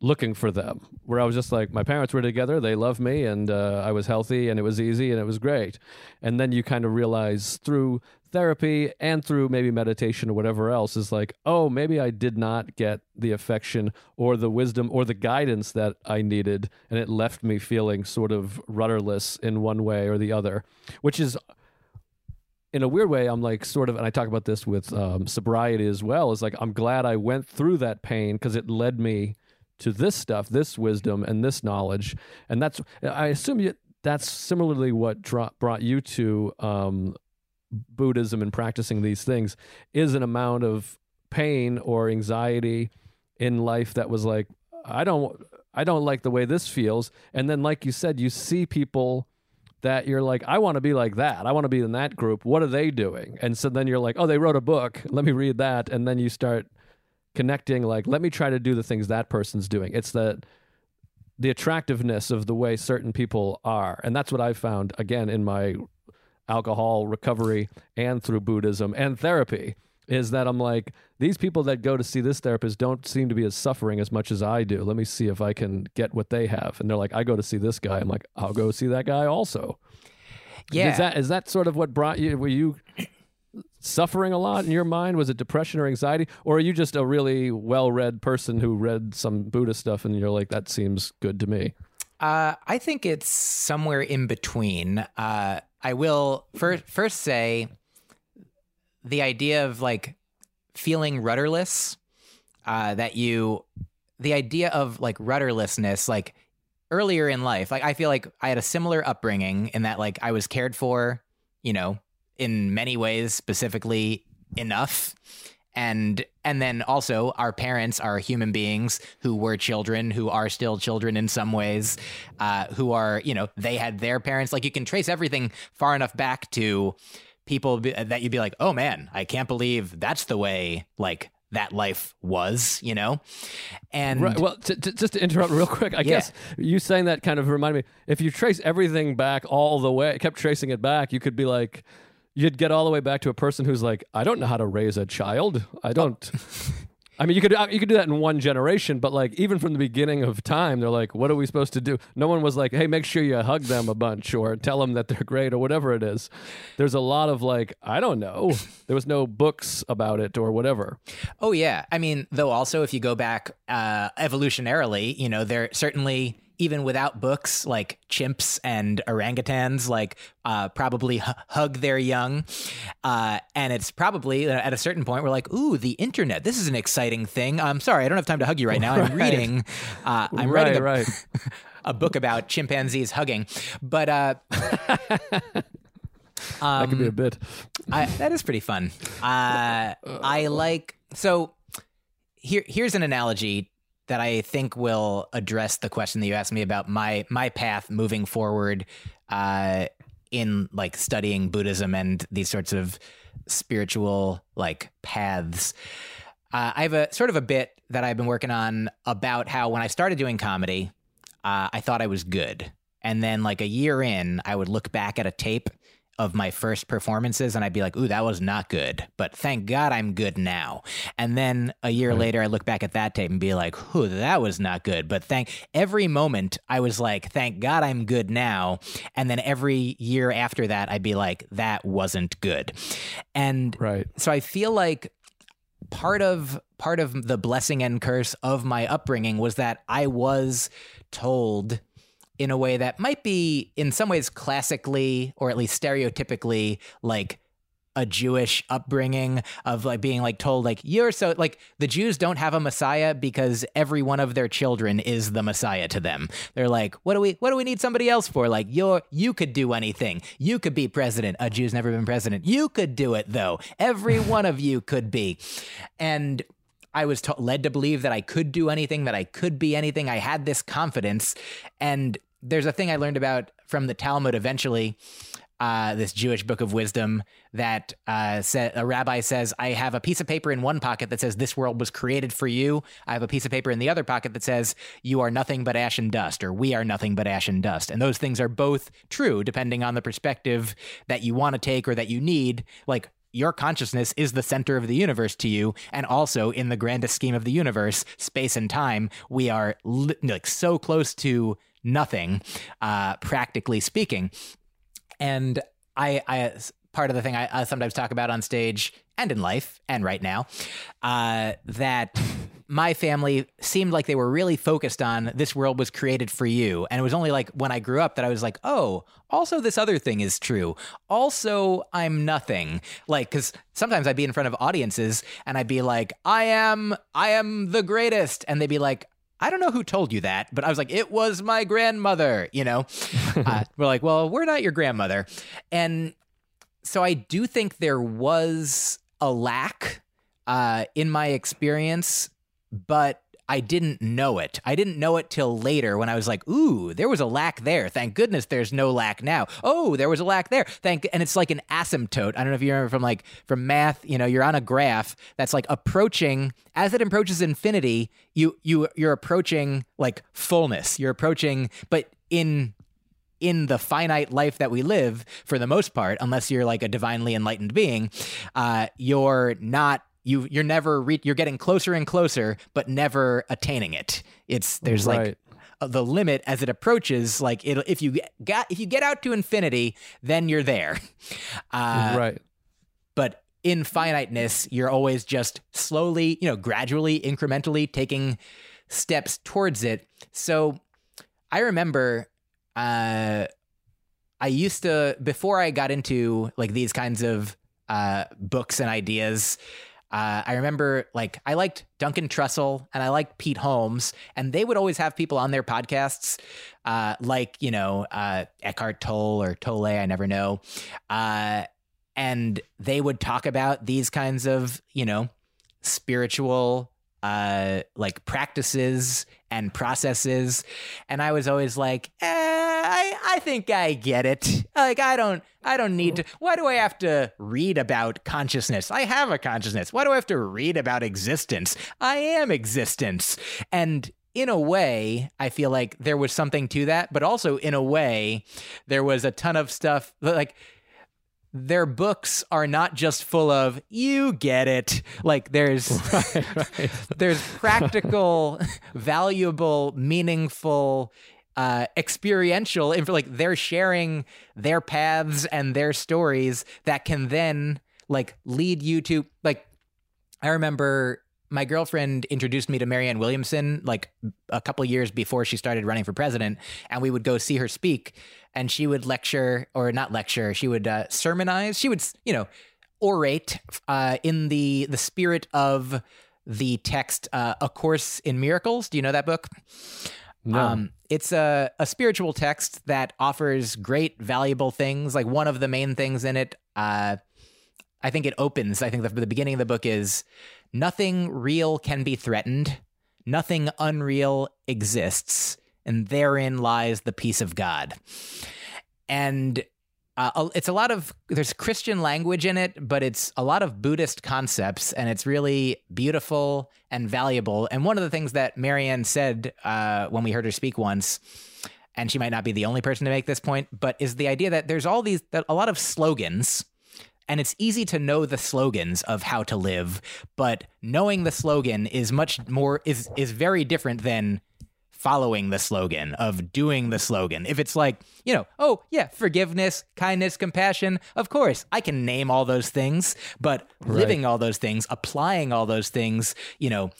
looking for them. Where i was just like my parents were together they loved me and uh, i was healthy and it was easy and it was great. And then you kind of realize through therapy and through maybe meditation or whatever else is like oh maybe i did not get the affection or the wisdom or the guidance that i needed and it left me feeling sort of rudderless in one way or the other which is in a weird way, I'm like sort of, and I talk about this with um, sobriety as well. Is like I'm glad I went through that pain because it led me to this stuff, this wisdom, and this knowledge, and that's I assume you, that's similarly what dro- brought you to um, Buddhism and practicing these things is an amount of pain or anxiety in life that was like I don't I don't like the way this feels, and then like you said, you see people that you're like, I want to be like that. I want to be in that group. What are they doing? And so then you're like, oh, they wrote a book. Let me read that. And then you start connecting, like, let me try to do the things that person's doing. It's the the attractiveness of the way certain people are. And that's what I found again in my alcohol recovery and through Buddhism and therapy is that I'm like, these people that go to see this therapist don't seem to be as suffering as much as I do. Let me see if I can get what they have. And they're like, I go to see this guy. I'm like, I'll go see that guy also. Yeah. Is that is that sort of what brought you? Were you suffering a lot in your mind? Was it depression or anxiety, or are you just a really well-read person who read some Buddhist stuff and you're like, that seems good to me? Uh, I think it's somewhere in between. Uh, I will first first say the idea of like feeling rudderless, uh, that you, the idea of like rudderlessness, like earlier in life, like I feel like I had a similar upbringing in that like I was cared for, you know, in many ways, specifically enough. And and then also our parents are human beings who were children, who are still children in some ways, uh, who are you know they had their parents. Like you can trace everything far enough back to people be, that you'd be like, oh man, I can't believe that's the way like that life was, you know? And right. well, t- t- just to interrupt real quick, I yeah. guess you saying that kind of reminded me if you trace everything back all the way, kept tracing it back, you could be like, you'd get all the way back to a person who's like, I don't know how to raise a child. I don't. I mean, you could uh, you could do that in one generation, but like even from the beginning of time, they're like, "What are we supposed to do?" No one was like, "Hey, make sure you hug them a bunch or tell them that they're great or whatever it is." There's a lot of like, I don't know. There was no books about it or whatever. Oh yeah, I mean, though also if you go back uh, evolutionarily, you know, there certainly even without books, like chimps and orangutans, like uh, probably h- hug their young. Uh, and it's probably uh, at a certain point we're like, ooh, the internet. This is an exciting thing. I'm sorry, I don't have time to hug you right now. I'm right. reading. Uh, I'm right, writing a, right. a book about chimpanzees hugging, but. Uh, um, that could be a um, bit. I, that is pretty fun. Uh, I like so. Here, here's an analogy that I think will address the question that you asked me about my my path moving forward uh, in like studying Buddhism and these sorts of spiritual like paths. Uh, I have a sort of a bit that I've been working on about how when I started doing comedy, uh, I thought I was good. And then, like a year in, I would look back at a tape of my first performances and I'd be like, ooh, that was not good. But thank God I'm good now. And then a year right. later, I look back at that tape and be like, ooh, that was not good. But thank every moment I was like, thank God I'm good now. And then every year after that, I'd be like, that wasn't good. And right. so I feel like part of part of the blessing and curse of my upbringing was that I was told in a way that might be in some ways classically or at least stereotypically like a Jewish upbringing of like being like told like you're so like the Jews don't have a Messiah because every one of their children is the Messiah to them. They're like, what do we what do we need somebody else for? Like you're you could do anything. You could be president. A Jew's never been president. You could do it though. Every one of you could be. And I was t- led to believe that I could do anything, that I could be anything. I had this confidence and there's a thing I learned about from the Talmud eventually. Uh, this Jewish book of wisdom that uh, sa- a rabbi says, I have a piece of paper in one pocket that says, This world was created for you. I have a piece of paper in the other pocket that says, You are nothing but ash and dust, or We are nothing but ash and dust. And those things are both true, depending on the perspective that you want to take or that you need. Like, your consciousness is the center of the universe to you and also in the grandest scheme of the universe space and time we are li- like so close to nothing uh practically speaking and i i part of the thing I, I sometimes talk about on stage and in life and right now uh that my family seemed like they were really focused on this world was created for you. And it was only like when I grew up that I was like, oh, also this other thing is true. Also, I'm nothing. Like, because sometimes I'd be in front of audiences and I'd be like, I am, I am the greatest. And they'd be like, I don't know who told you that, but I was like, it was my grandmother, you know? uh, we're like, well, we're not your grandmother. And so I do think there was a lack uh, in my experience but I didn't know it. I didn't know it till later when I was like, "Ooh, there was a lack there. Thank goodness there's no lack now." Oh, there was a lack there. Thank and it's like an asymptote. I don't know if you remember from like from math, you know, you're on a graph that's like approaching as it approaches infinity, you you you're approaching like fullness. You're approaching but in in the finite life that we live, for the most part, unless you're like a divinely enlightened being, uh, you're not you you're never re- you're getting closer and closer but never attaining it. It's there's right. like the limit as it approaches like it if you got if you get out to infinity then you're there. Uh, right. but in finiteness you're always just slowly you know gradually incrementally taking steps towards it. So i remember uh i used to before i got into like these kinds of uh books and ideas uh, I remember like I liked Duncan Trussell and I liked Pete Holmes, and they would always have people on their podcasts, uh, like you know uh, Eckhart Tolle or Tolle, I never know, uh, and they would talk about these kinds of you know spiritual uh, like practices and processes, and I was always like, eh, I I think I get it. Like I don't I don't need to. Why do I have to read about consciousness? I have a consciousness. Why do I have to read about existence? I am existence. And in a way, I feel like there was something to that, but also in a way, there was a ton of stuff like their books are not just full of you get it like there's right, right. there's practical valuable meaningful uh, experiential and like they're sharing their paths and their stories that can then like lead you to like I remember my girlfriend introduced me to Marianne Williamson like a couple years before she started running for president, and we would go see her speak, and she would lecture or not lecture, she would uh, sermonize, she would you know orate uh, in the the spirit of the text, uh, A Course in Miracles. Do you know that book? No. Um, it's a, a spiritual text that offers great, valuable things. Like one of the main things in it, uh, I think it opens. I think the, the beginning of the book is nothing real can be threatened, nothing unreal exists, and therein lies the peace of God. And uh, it's a lot of there's Christian language in it, but it's a lot of Buddhist concepts, and it's really beautiful and valuable. And one of the things that Marianne said uh, when we heard her speak once, and she might not be the only person to make this point, but is the idea that there's all these that a lot of slogans. And it's easy to know the slogans of how to live, but knowing the slogan is much more is is very different than following the slogan, of doing the slogan. If it's like, you know, oh, yeah, forgiveness, kindness, compassion, of course, I can name all those things, but right. living all those things, applying all those things, you know,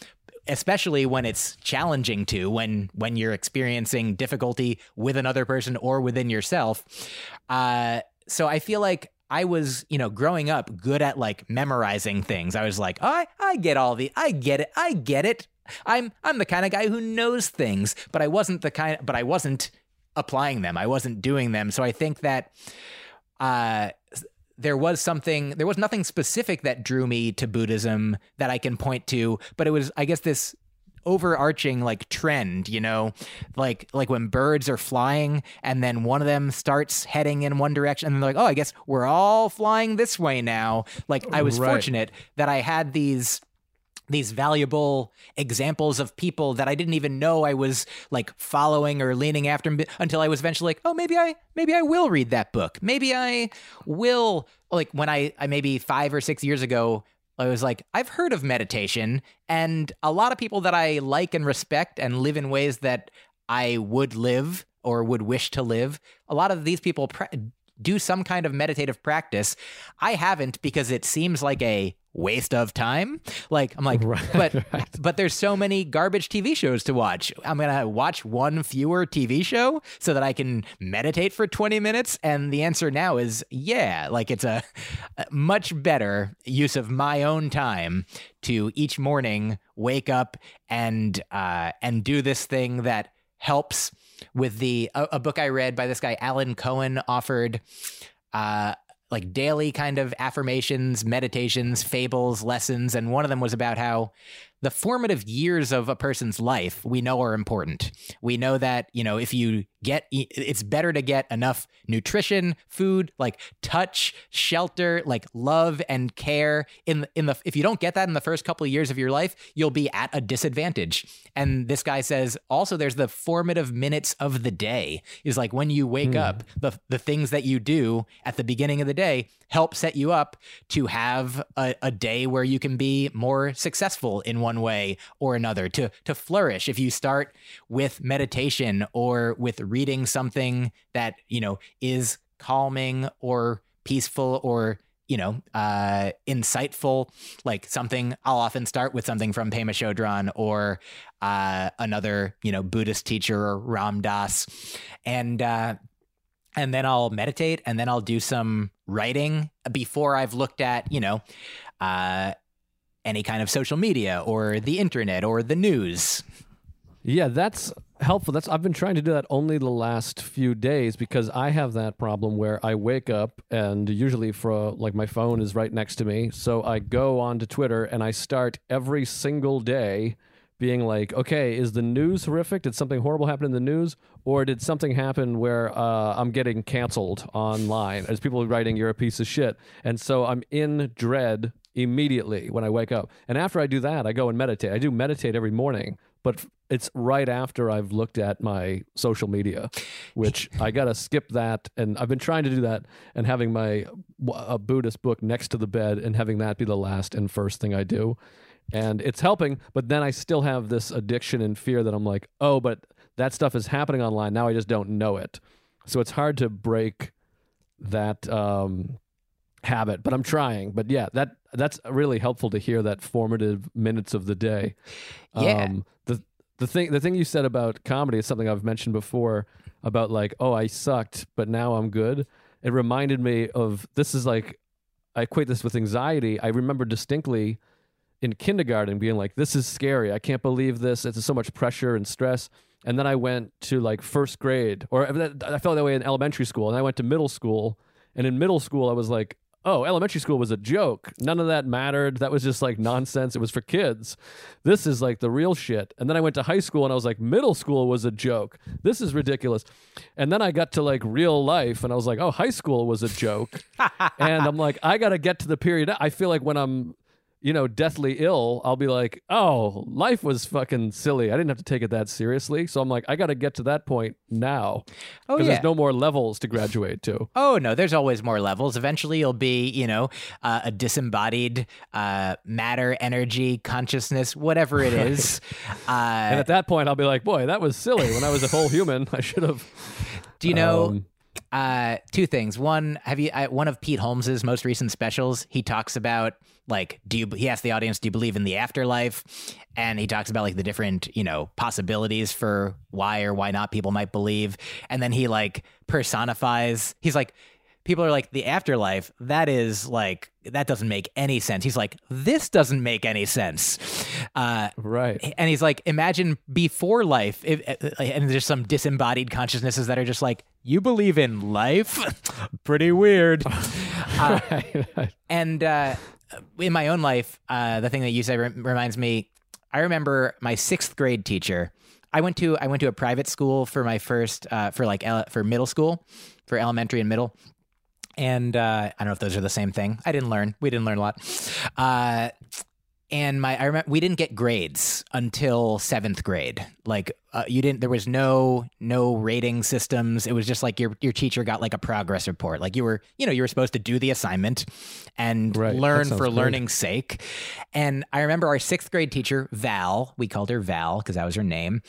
especially when it's challenging to when when you're experiencing difficulty with another person or within yourself uh so i feel like I was, you know, growing up good at like memorizing things. I was like, oh, I, I get all the, I get it, I get it. I'm I'm the kind of guy who knows things, but I wasn't the kind but I wasn't applying them. I wasn't doing them. So I think that uh there was something there was nothing specific that drew me to Buddhism that I can point to, but it was I guess this overarching like trend you know like like when birds are flying and then one of them starts heading in one direction and they're like oh i guess we're all flying this way now like i was right. fortunate that i had these these valuable examples of people that I didn't even know I was like following or leaning after until I was eventually like, oh, maybe I maybe I will read that book. Maybe I will like when I, I maybe five or six years ago I was like, I've heard of meditation, and a lot of people that I like and respect and live in ways that I would live or would wish to live. A lot of these people do some kind of meditative practice. I haven't because it seems like a waste of time. Like I'm like, right, but right. but there's so many garbage TV shows to watch. I'm gonna watch one fewer TV show so that I can meditate for 20 minutes. And the answer now is yeah. Like it's a, a much better use of my own time to each morning wake up and uh, and do this thing that helps with the a, a book I read by this guy Alan Cohen offered uh, like daily kind of affirmations, meditations, fables, lessons, and one of them was about how the formative years of a person's life we know are important. We know that, you know, if you get it's better to get enough nutrition, food, like touch, shelter, like love and care in in the if you don't get that in the first couple of years of your life, you'll be at a disadvantage. And this guy says also there's the formative minutes of the day. Is like when you wake mm. up, the the things that you do at the beginning of the day help set you up to have a, a day where you can be more successful in one way or another, to to flourish. If you start with meditation or with reading something that, you know, is calming or peaceful or you know, uh, insightful, like something I'll often start with something from Pema Chodron or uh, another, you know, Buddhist teacher or Ram Dass. And uh, and then I'll meditate and then I'll do some writing before I've looked at, you know, uh, any kind of social media or the internet or the news. Yeah, that's helpful. That's I've been trying to do that only the last few days because I have that problem where I wake up and usually for like my phone is right next to me, so I go onto Twitter and I start every single day being like, okay, is the news horrific? Did something horrible happen in the news? Or did something happen where uh, I'm getting canceled online as people writing, you're a piece of shit? And so I'm in dread immediately when I wake up. And after I do that, I go and meditate. I do meditate every morning, but it's right after I've looked at my social media, which I got to skip that. And I've been trying to do that and having my a Buddhist book next to the bed and having that be the last and first thing I do and it's helping but then i still have this addiction and fear that i'm like oh but that stuff is happening online now i just don't know it so it's hard to break that um, habit but i'm trying but yeah that that's really helpful to hear that formative minutes of the day yeah um, the the thing the thing you said about comedy is something i've mentioned before about like oh i sucked but now i'm good it reminded me of this is like i equate this with anxiety i remember distinctly in kindergarten being like, this is scary. I can't believe this. It's so much pressure and stress. And then I went to like first grade, or I felt that way in elementary school. And I went to middle school. And in middle school, I was like, oh, elementary school was a joke. None of that mattered. That was just like nonsense. It was for kids. This is like the real shit. And then I went to high school and I was like, middle school was a joke. This is ridiculous. And then I got to like real life and I was like, oh, high school was a joke. and I'm like, I got to get to the period. I feel like when I'm you know, deathly ill, I'll be like, oh, life was fucking silly. I didn't have to take it that seriously. So I'm like, I got to get to that point now. Oh, yeah. There's no more levels to graduate to. Oh, no, there's always more levels. Eventually, you'll be, you know, uh, a disembodied uh, matter, energy, consciousness, whatever it is. Uh, and at that point, I'll be like, boy, that was silly. When I was a whole human, I should have. Do you know? Um, uh, two things. One, have you uh, one of Pete Holmes's most recent specials? He talks about like, do you? He asks the audience, do you believe in the afterlife? And he talks about like the different, you know, possibilities for why or why not people might believe. And then he like personifies. He's like, people are like the afterlife that is like that doesn't make any sense. He's like this doesn't make any sense. Uh, right. and he's like imagine before life if, uh, and there's some disembodied consciousnesses that are just like you believe in life? Pretty weird. Uh, and uh, in my own life uh, the thing that you said reminds me i remember my sixth grade teacher. I went to I went to a private school for my first uh, for like for middle school, for elementary and middle, and uh, I don't know if those are the same thing. I didn't learn. We didn't learn a lot. Uh, and my I remember we didn't get grades until seventh grade. Like uh, you didn't. There was no no rating systems. It was just like your your teacher got like a progress report. Like you were you know you were supposed to do the assignment and Right, learn for great. learning's sake. And I remember our sixth grade teacher Val. We called her Val because that was her name.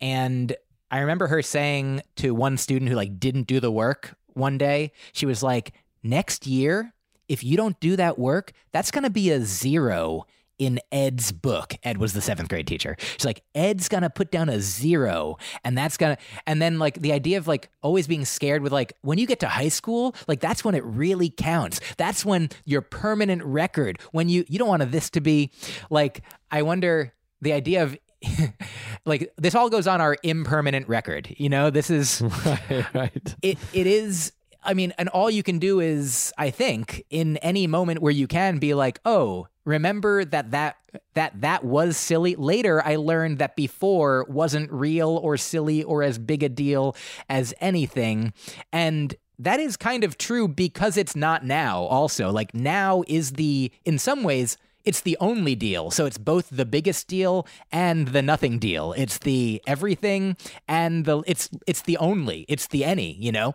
And I remember her saying to one student who like didn't do the work one day. She was like, "Next year." If you don't do that work, that's going to be a zero in Ed's book. Ed was the seventh grade teacher. She's like, Ed's gonna put down a zero, and that's gonna, and then like the idea of like always being scared with like when you get to high school, like that's when it really counts. That's when your permanent record. When you you don't want this to be like, I wonder the idea of. like this all goes on our impermanent record you know this is right, right. it it is I mean, and all you can do is, I think, in any moment where you can be like, oh, remember that that that that was silly. Later, I learned that before wasn't real or silly or as big a deal as anything, and that is kind of true because it's not now. Also, like now is the in some ways it's the only deal. So it's both the biggest deal and the nothing deal. It's the everything and the it's it's the only. It's the any, you know.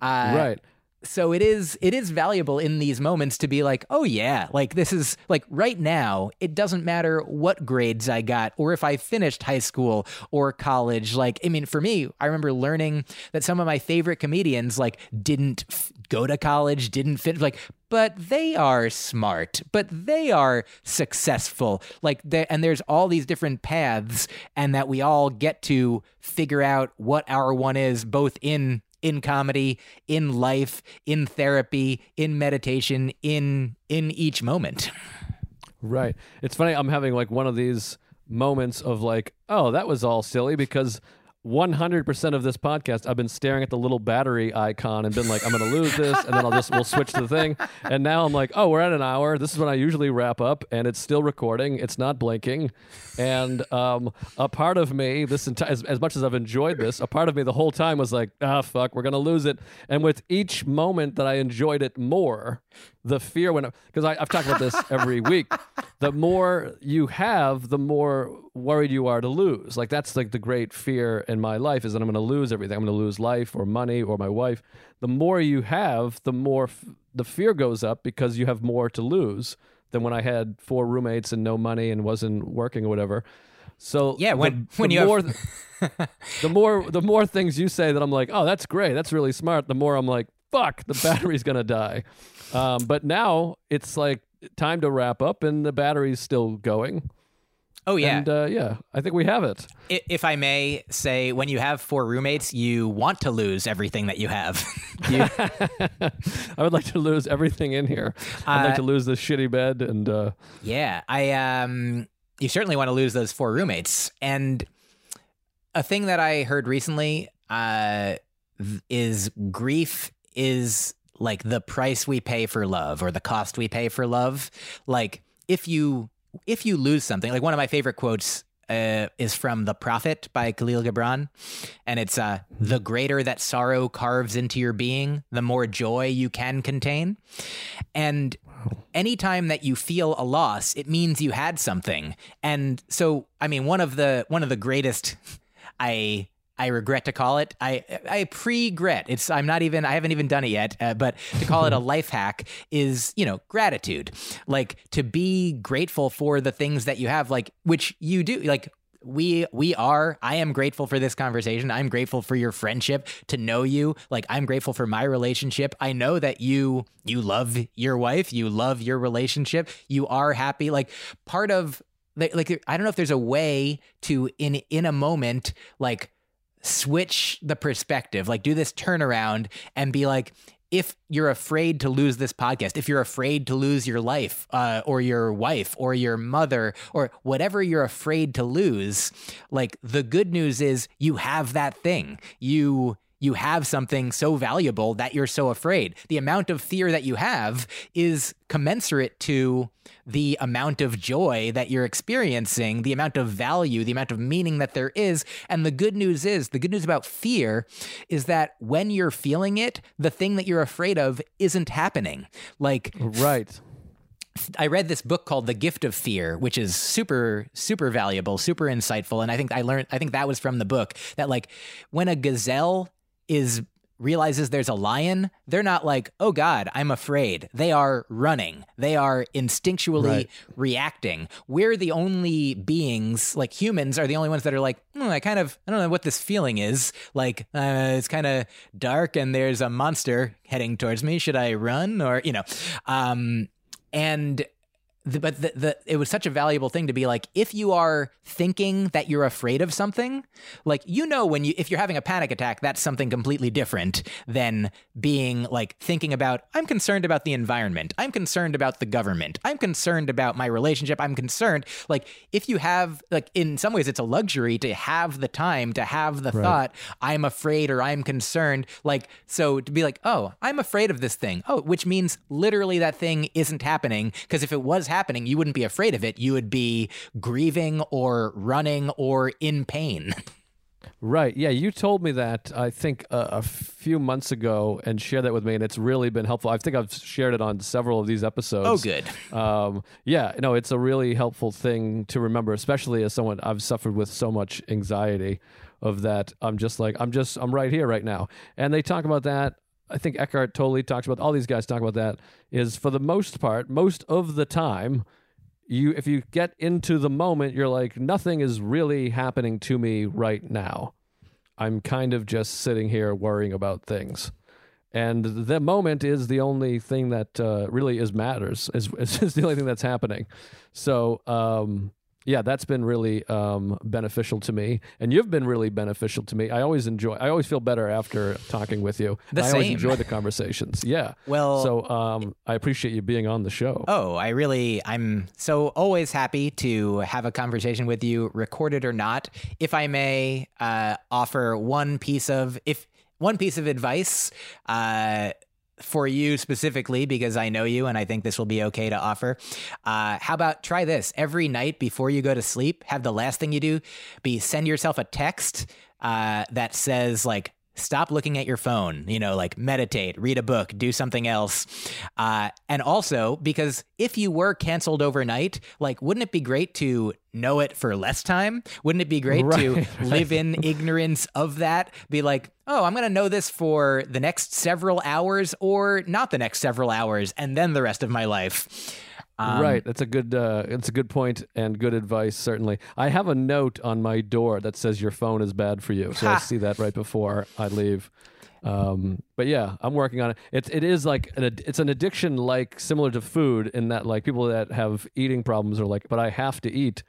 Uh, right. So it is it is valuable in these moments to be like, "Oh yeah, like this is like right now, it doesn't matter what grades I got or if I finished high school or college. Like, I mean, for me, I remember learning that some of my favorite comedians like didn't f- go to college, didn't fit like but they are smart, but they are successful. Like and there's all these different paths and that we all get to figure out what our one is both in in comedy, in life, in therapy, in meditation, in in each moment. Right. It's funny. I'm having like one of these moments of like, oh, that was all silly because 100% of this podcast, I've been staring at the little battery icon and been like, I'm to lose this. And then I'll just, we'll switch to the thing. And now I'm like, oh, we're at an hour. This is when I usually wrap up and it's still recording. It's not blinking. And um, a part of me, this entire, as, as much as I've enjoyed this, a part of me the whole time was like, ah, fuck, we're to lose it. And with each moment that I enjoyed it more, the fear when because I've talked about this every week. The more you have the more worried you are to lose. Like that's like the great fear in my life is that i'm going to lose everything. I'm going to lose life or money or my wife. The more you have the more f- the fear goes up because you have more to lose than when i had four roommates and no money and wasn't working or whatever. So Yeah, when- the, when the you have- the more the more things you say that I'm like, oh, that's great, that's really smart. The more I'm like, fuck, the battery's gonna die. Um, but now it's like time to wrap up, and the battery's still going. Oh yeah. And uh, yeah, I think we have it. If I may say, when you have four roommates, you want to lose everything that you have. You- I would like to lose everything in here. I'd like Uh, to lose this shitty bed and uh, Yeah, I um you certainly want to lose those four roommates. And a thing that I heard recently uh is grief is like the price we pay for love or the cost we pay for love. Like if you if you lose something, like one of my favorite quotes uh, is from The Prophet by Kahlil Gibran. And it's uh, the greater that sorrow carves into your being, the more joy you can contain. And anytime that you feel a loss, it means you had something. And so, I mean, one of the one of the greatest I I regret to call it. I I pre-gret. It's I'm not even I haven't even done it yet. Uh, but to call it a life hack is you know gratitude, like to be grateful for the things that you have, like which you do, like. We we are. I am grateful for this conversation. I'm grateful for your friendship, to know you. Like I'm grateful for my relationship. I know that you you love your wife. You love your relationship. You are happy. Like part of like, like I don't know if there's a way to in in a moment like switch the perspective, like do this turnaround and be like, if you're afraid to lose this podcast, if you're afraid to lose your life uh, or your wife or your mother or whatever you're afraid to lose, like the good news is you have that thing. You you have something so valuable that you're so afraid. The amount of fear that you have is commensurate to the amount of joy that you're experiencing, the amount of value, the amount of meaning that there is. And the good news is the good news about fear is that when you're feeling it, the thing that you're afraid of isn't happening. Like, right. I read this book called The Gift of Fear, which is super, super valuable, super insightful. And I think I learned, I think that was from the book that like when a gazelle is realizes there's a lion, they're not like, oh God, I'm afraid. They are running. They are instinctually Right. reacting. We're the only beings, like humans are the only ones that are like, hmm, I kind of, I don't know what this feeling is. Like, uh, it's kind of dark and there's a monster heading towards me. Should I run? Or, you know, um, and the, but the, the it was such a valuable thing to be like if you are thinking that you're afraid of something like you know when you if you're having a panic attack that's something completely different than being like thinking about i'm concerned about the environment. I'm concerned about the government. I'm concerned about my relationship. I'm concerned like if you have like in some ways it's a luxury to have the time to have the thought i'm afraid or i'm concerned like so to be like oh i'm afraid of this thing oh which means literally that thing isn't happening because if it was happening you wouldn't be afraid of it you would be grieving or running or in pain Right. Yeah. You told me that, I think, uh, a few months ago and shared that with me, and it's really been helpful. I think I've shared it on several of these episodes. oh good Um, yeah, no, it's a really helpful thing to remember, especially as someone I've suffered with so much anxiety of that. I'm just like, I'm just, I'm right here right now. And they talk about that. I think Eckhart Tolle talks about, all these guys talk about that, is for the most part, most of the time, you if you get into the moment, you're like, nothing is really happening to me right now. I'm kind of just sitting here worrying about things and the moment is the only thing that uh, really is matters is, is the only thing that's happening so um, yeah that's been really um, beneficial to me and you've been really beneficial to me. I always enjoy i always feel better after talking with you. The i always enjoy the conversations. Yeah. Well- so um, i appreciate you being on the show. Oh, I really, I'm so always happy to have a conversation with you, recorded or not. If I may uh, offer one piece of, if one piece of advice uh, for you specifically, because I know you and I think this will be okay to offer. Uh, how about try this every night before you go to sleep? Have the last thing you do be send yourself a text uh, that says like stop looking at your phone you know like meditate read a book do something else. Uh, and also because if you were canceled overnight like wouldn't it be great to know it for less time? Wouldn't it be great to Right, live in ignorance of that? Be like oh i'm going to know this for the next several hours or not the next several hours and then the rest of my life Um, right that's a good uh, it's a good point and good advice certainly. I have a note on my door that says your phone is bad for you. So i see that right before i leave. Um, but yeah i'm working on it. It, it is like an ad- it's an addiction like similar to food in that like people that have eating problems are like but i have to eat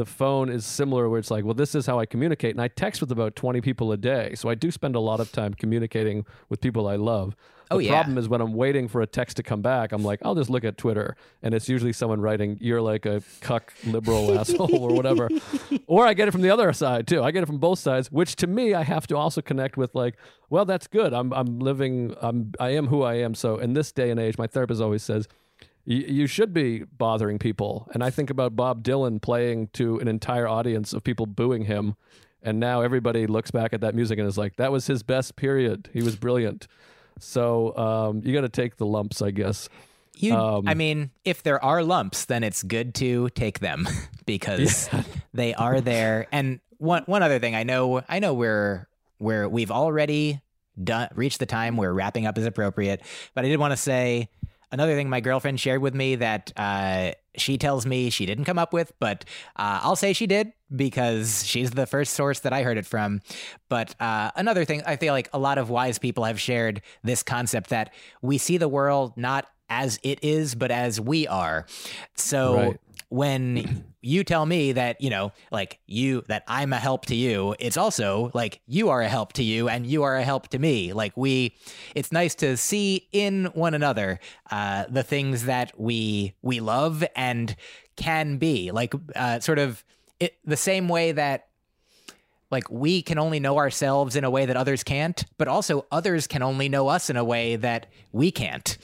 the phone is similar where it's like well this is how i communicate and i text with about 20 people a day so i do spend a lot of time communicating with people i love oh, the Oh, yeah. problem is when I'm waiting for a text to come back, I'm like, I'll just look at Twitter, and it's usually someone writing, "You're like a cuck liberal asshole" or whatever. Or I get it from the other side too. I get it from both sides, which to me, I have to also connect with like, well, that's good. I'm I'm living. I'm I am who I am. So in this day and age, my therapist always says. You, you should be bothering people. And I think about Bob Dylan playing to an entire audience of people booing him. And now everybody looks back at that music and is like, that was his best period. He was brilliant. So um, you got to take the lumps, I guess. You, Um, I mean, if there are lumps, then it's good to take them because they are there. And one one other thing, I know, I know we're we're we've already done reached the time where wrapping up is appropriate, but I did want to say another thing my girlfriend shared with me that uh, she tells me she didn't come up with, but uh, I'll say she did because she's the first source that I heard it from. But uh, another thing, I feel like a lot of wise people have shared this concept that we see the world not as it is, but as we are. So Right. When you tell me that, you know, like you, that I'm a help to you, it's also like you are a help to you and you are a help to me. Like we, it's nice to see in one another uh, the things that we, we love and can be like uh, sort of it, the same way that like we can only know ourselves in a way that others can't, but also others can only know us in a way that we can't.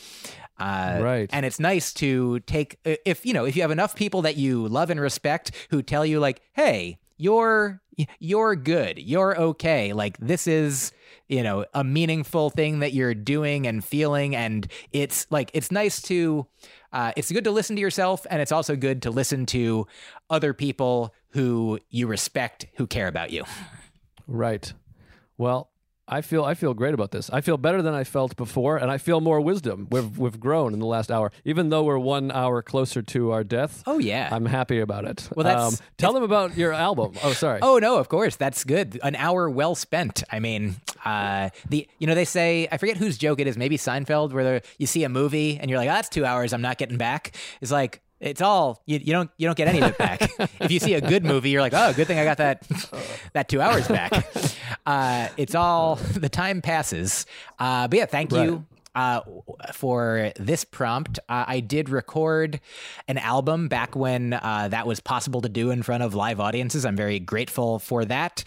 Uh, Right. And it's nice to take if you know if you have enough people that you love and respect who tell you like, hey. You're you're good, you're okay. Like this is you know a meaningful thing that you're doing and feeling, and it's like it's nice to. Uh, it's good to listen to yourself, and it's also good to listen to other people who you respect, who care about you. Right. Well, I feel I feel great about this. I feel better than I felt before, and I feel more wisdom. We've we've grown in the last hour, even though we're one hour closer to our death. Oh yeah. I'm happy about it. Well, that's- um, tell them about your album. Oh, sorry. Oh no, of course, that's good. An hour well spent. I mean, uh, the you know they say I forget whose joke it is. Maybe Seinfeld, where you see a movie and you're like, oh, that's two hours. I'm not getting back. It's like it's all you, you don't you don't get any of it back. if you see a good movie, you're like, oh, good thing I got that that two hours back. Uh, it's all the time passes. Uh, but yeah, thank you uh, for this prompt. Uh, I did record an album back when uh, that was possible to do in front of live audiences. I'm very grateful for that.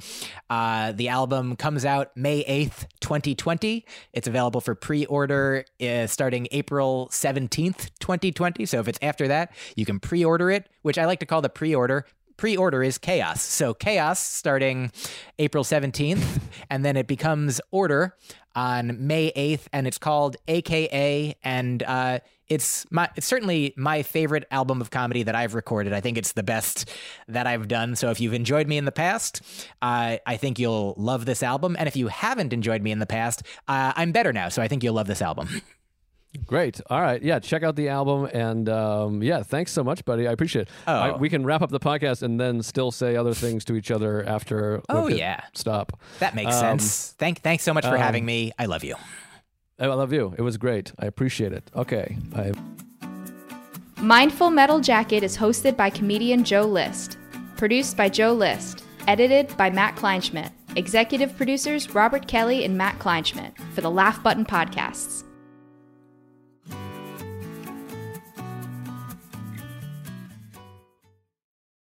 Uh, the album comes out May 8th, 2020. It's available for pre order uh, starting April 17th, 2020. So if it's after that, you can pre order it, which I like to call the pre order pre-order is chaos. So chaos starting april 17th and then it becomes order on may 8th and it's called aka and uh, it's my it's certainly my favorite album of comedy that i've recorded. I think it's the best that i've done. So if you've enjoyed me in the past uh, i think you'll love this album. And if you haven't enjoyed me in the past uh, i'm better now so i think you'll love this album Great. All right. Yeah. Check out the album. And um, yeah, thanks so much, buddy. I appreciate it. Oh. I- we can wrap up the podcast and then still say other things to each other after. Oh, we've yeah. Stop. that makes Um, sense thank thanks so much for having me i love you I love you. It was great. I appreciate it. Okay. I. Mindful Metal Jacket is hosted by comedian Joe List. Produced by Joe List. Edited by Matt Kleinschmidt. Executive producers Robert Kelly and Matt Kleinschmidt for the Laugh Button Podcasts.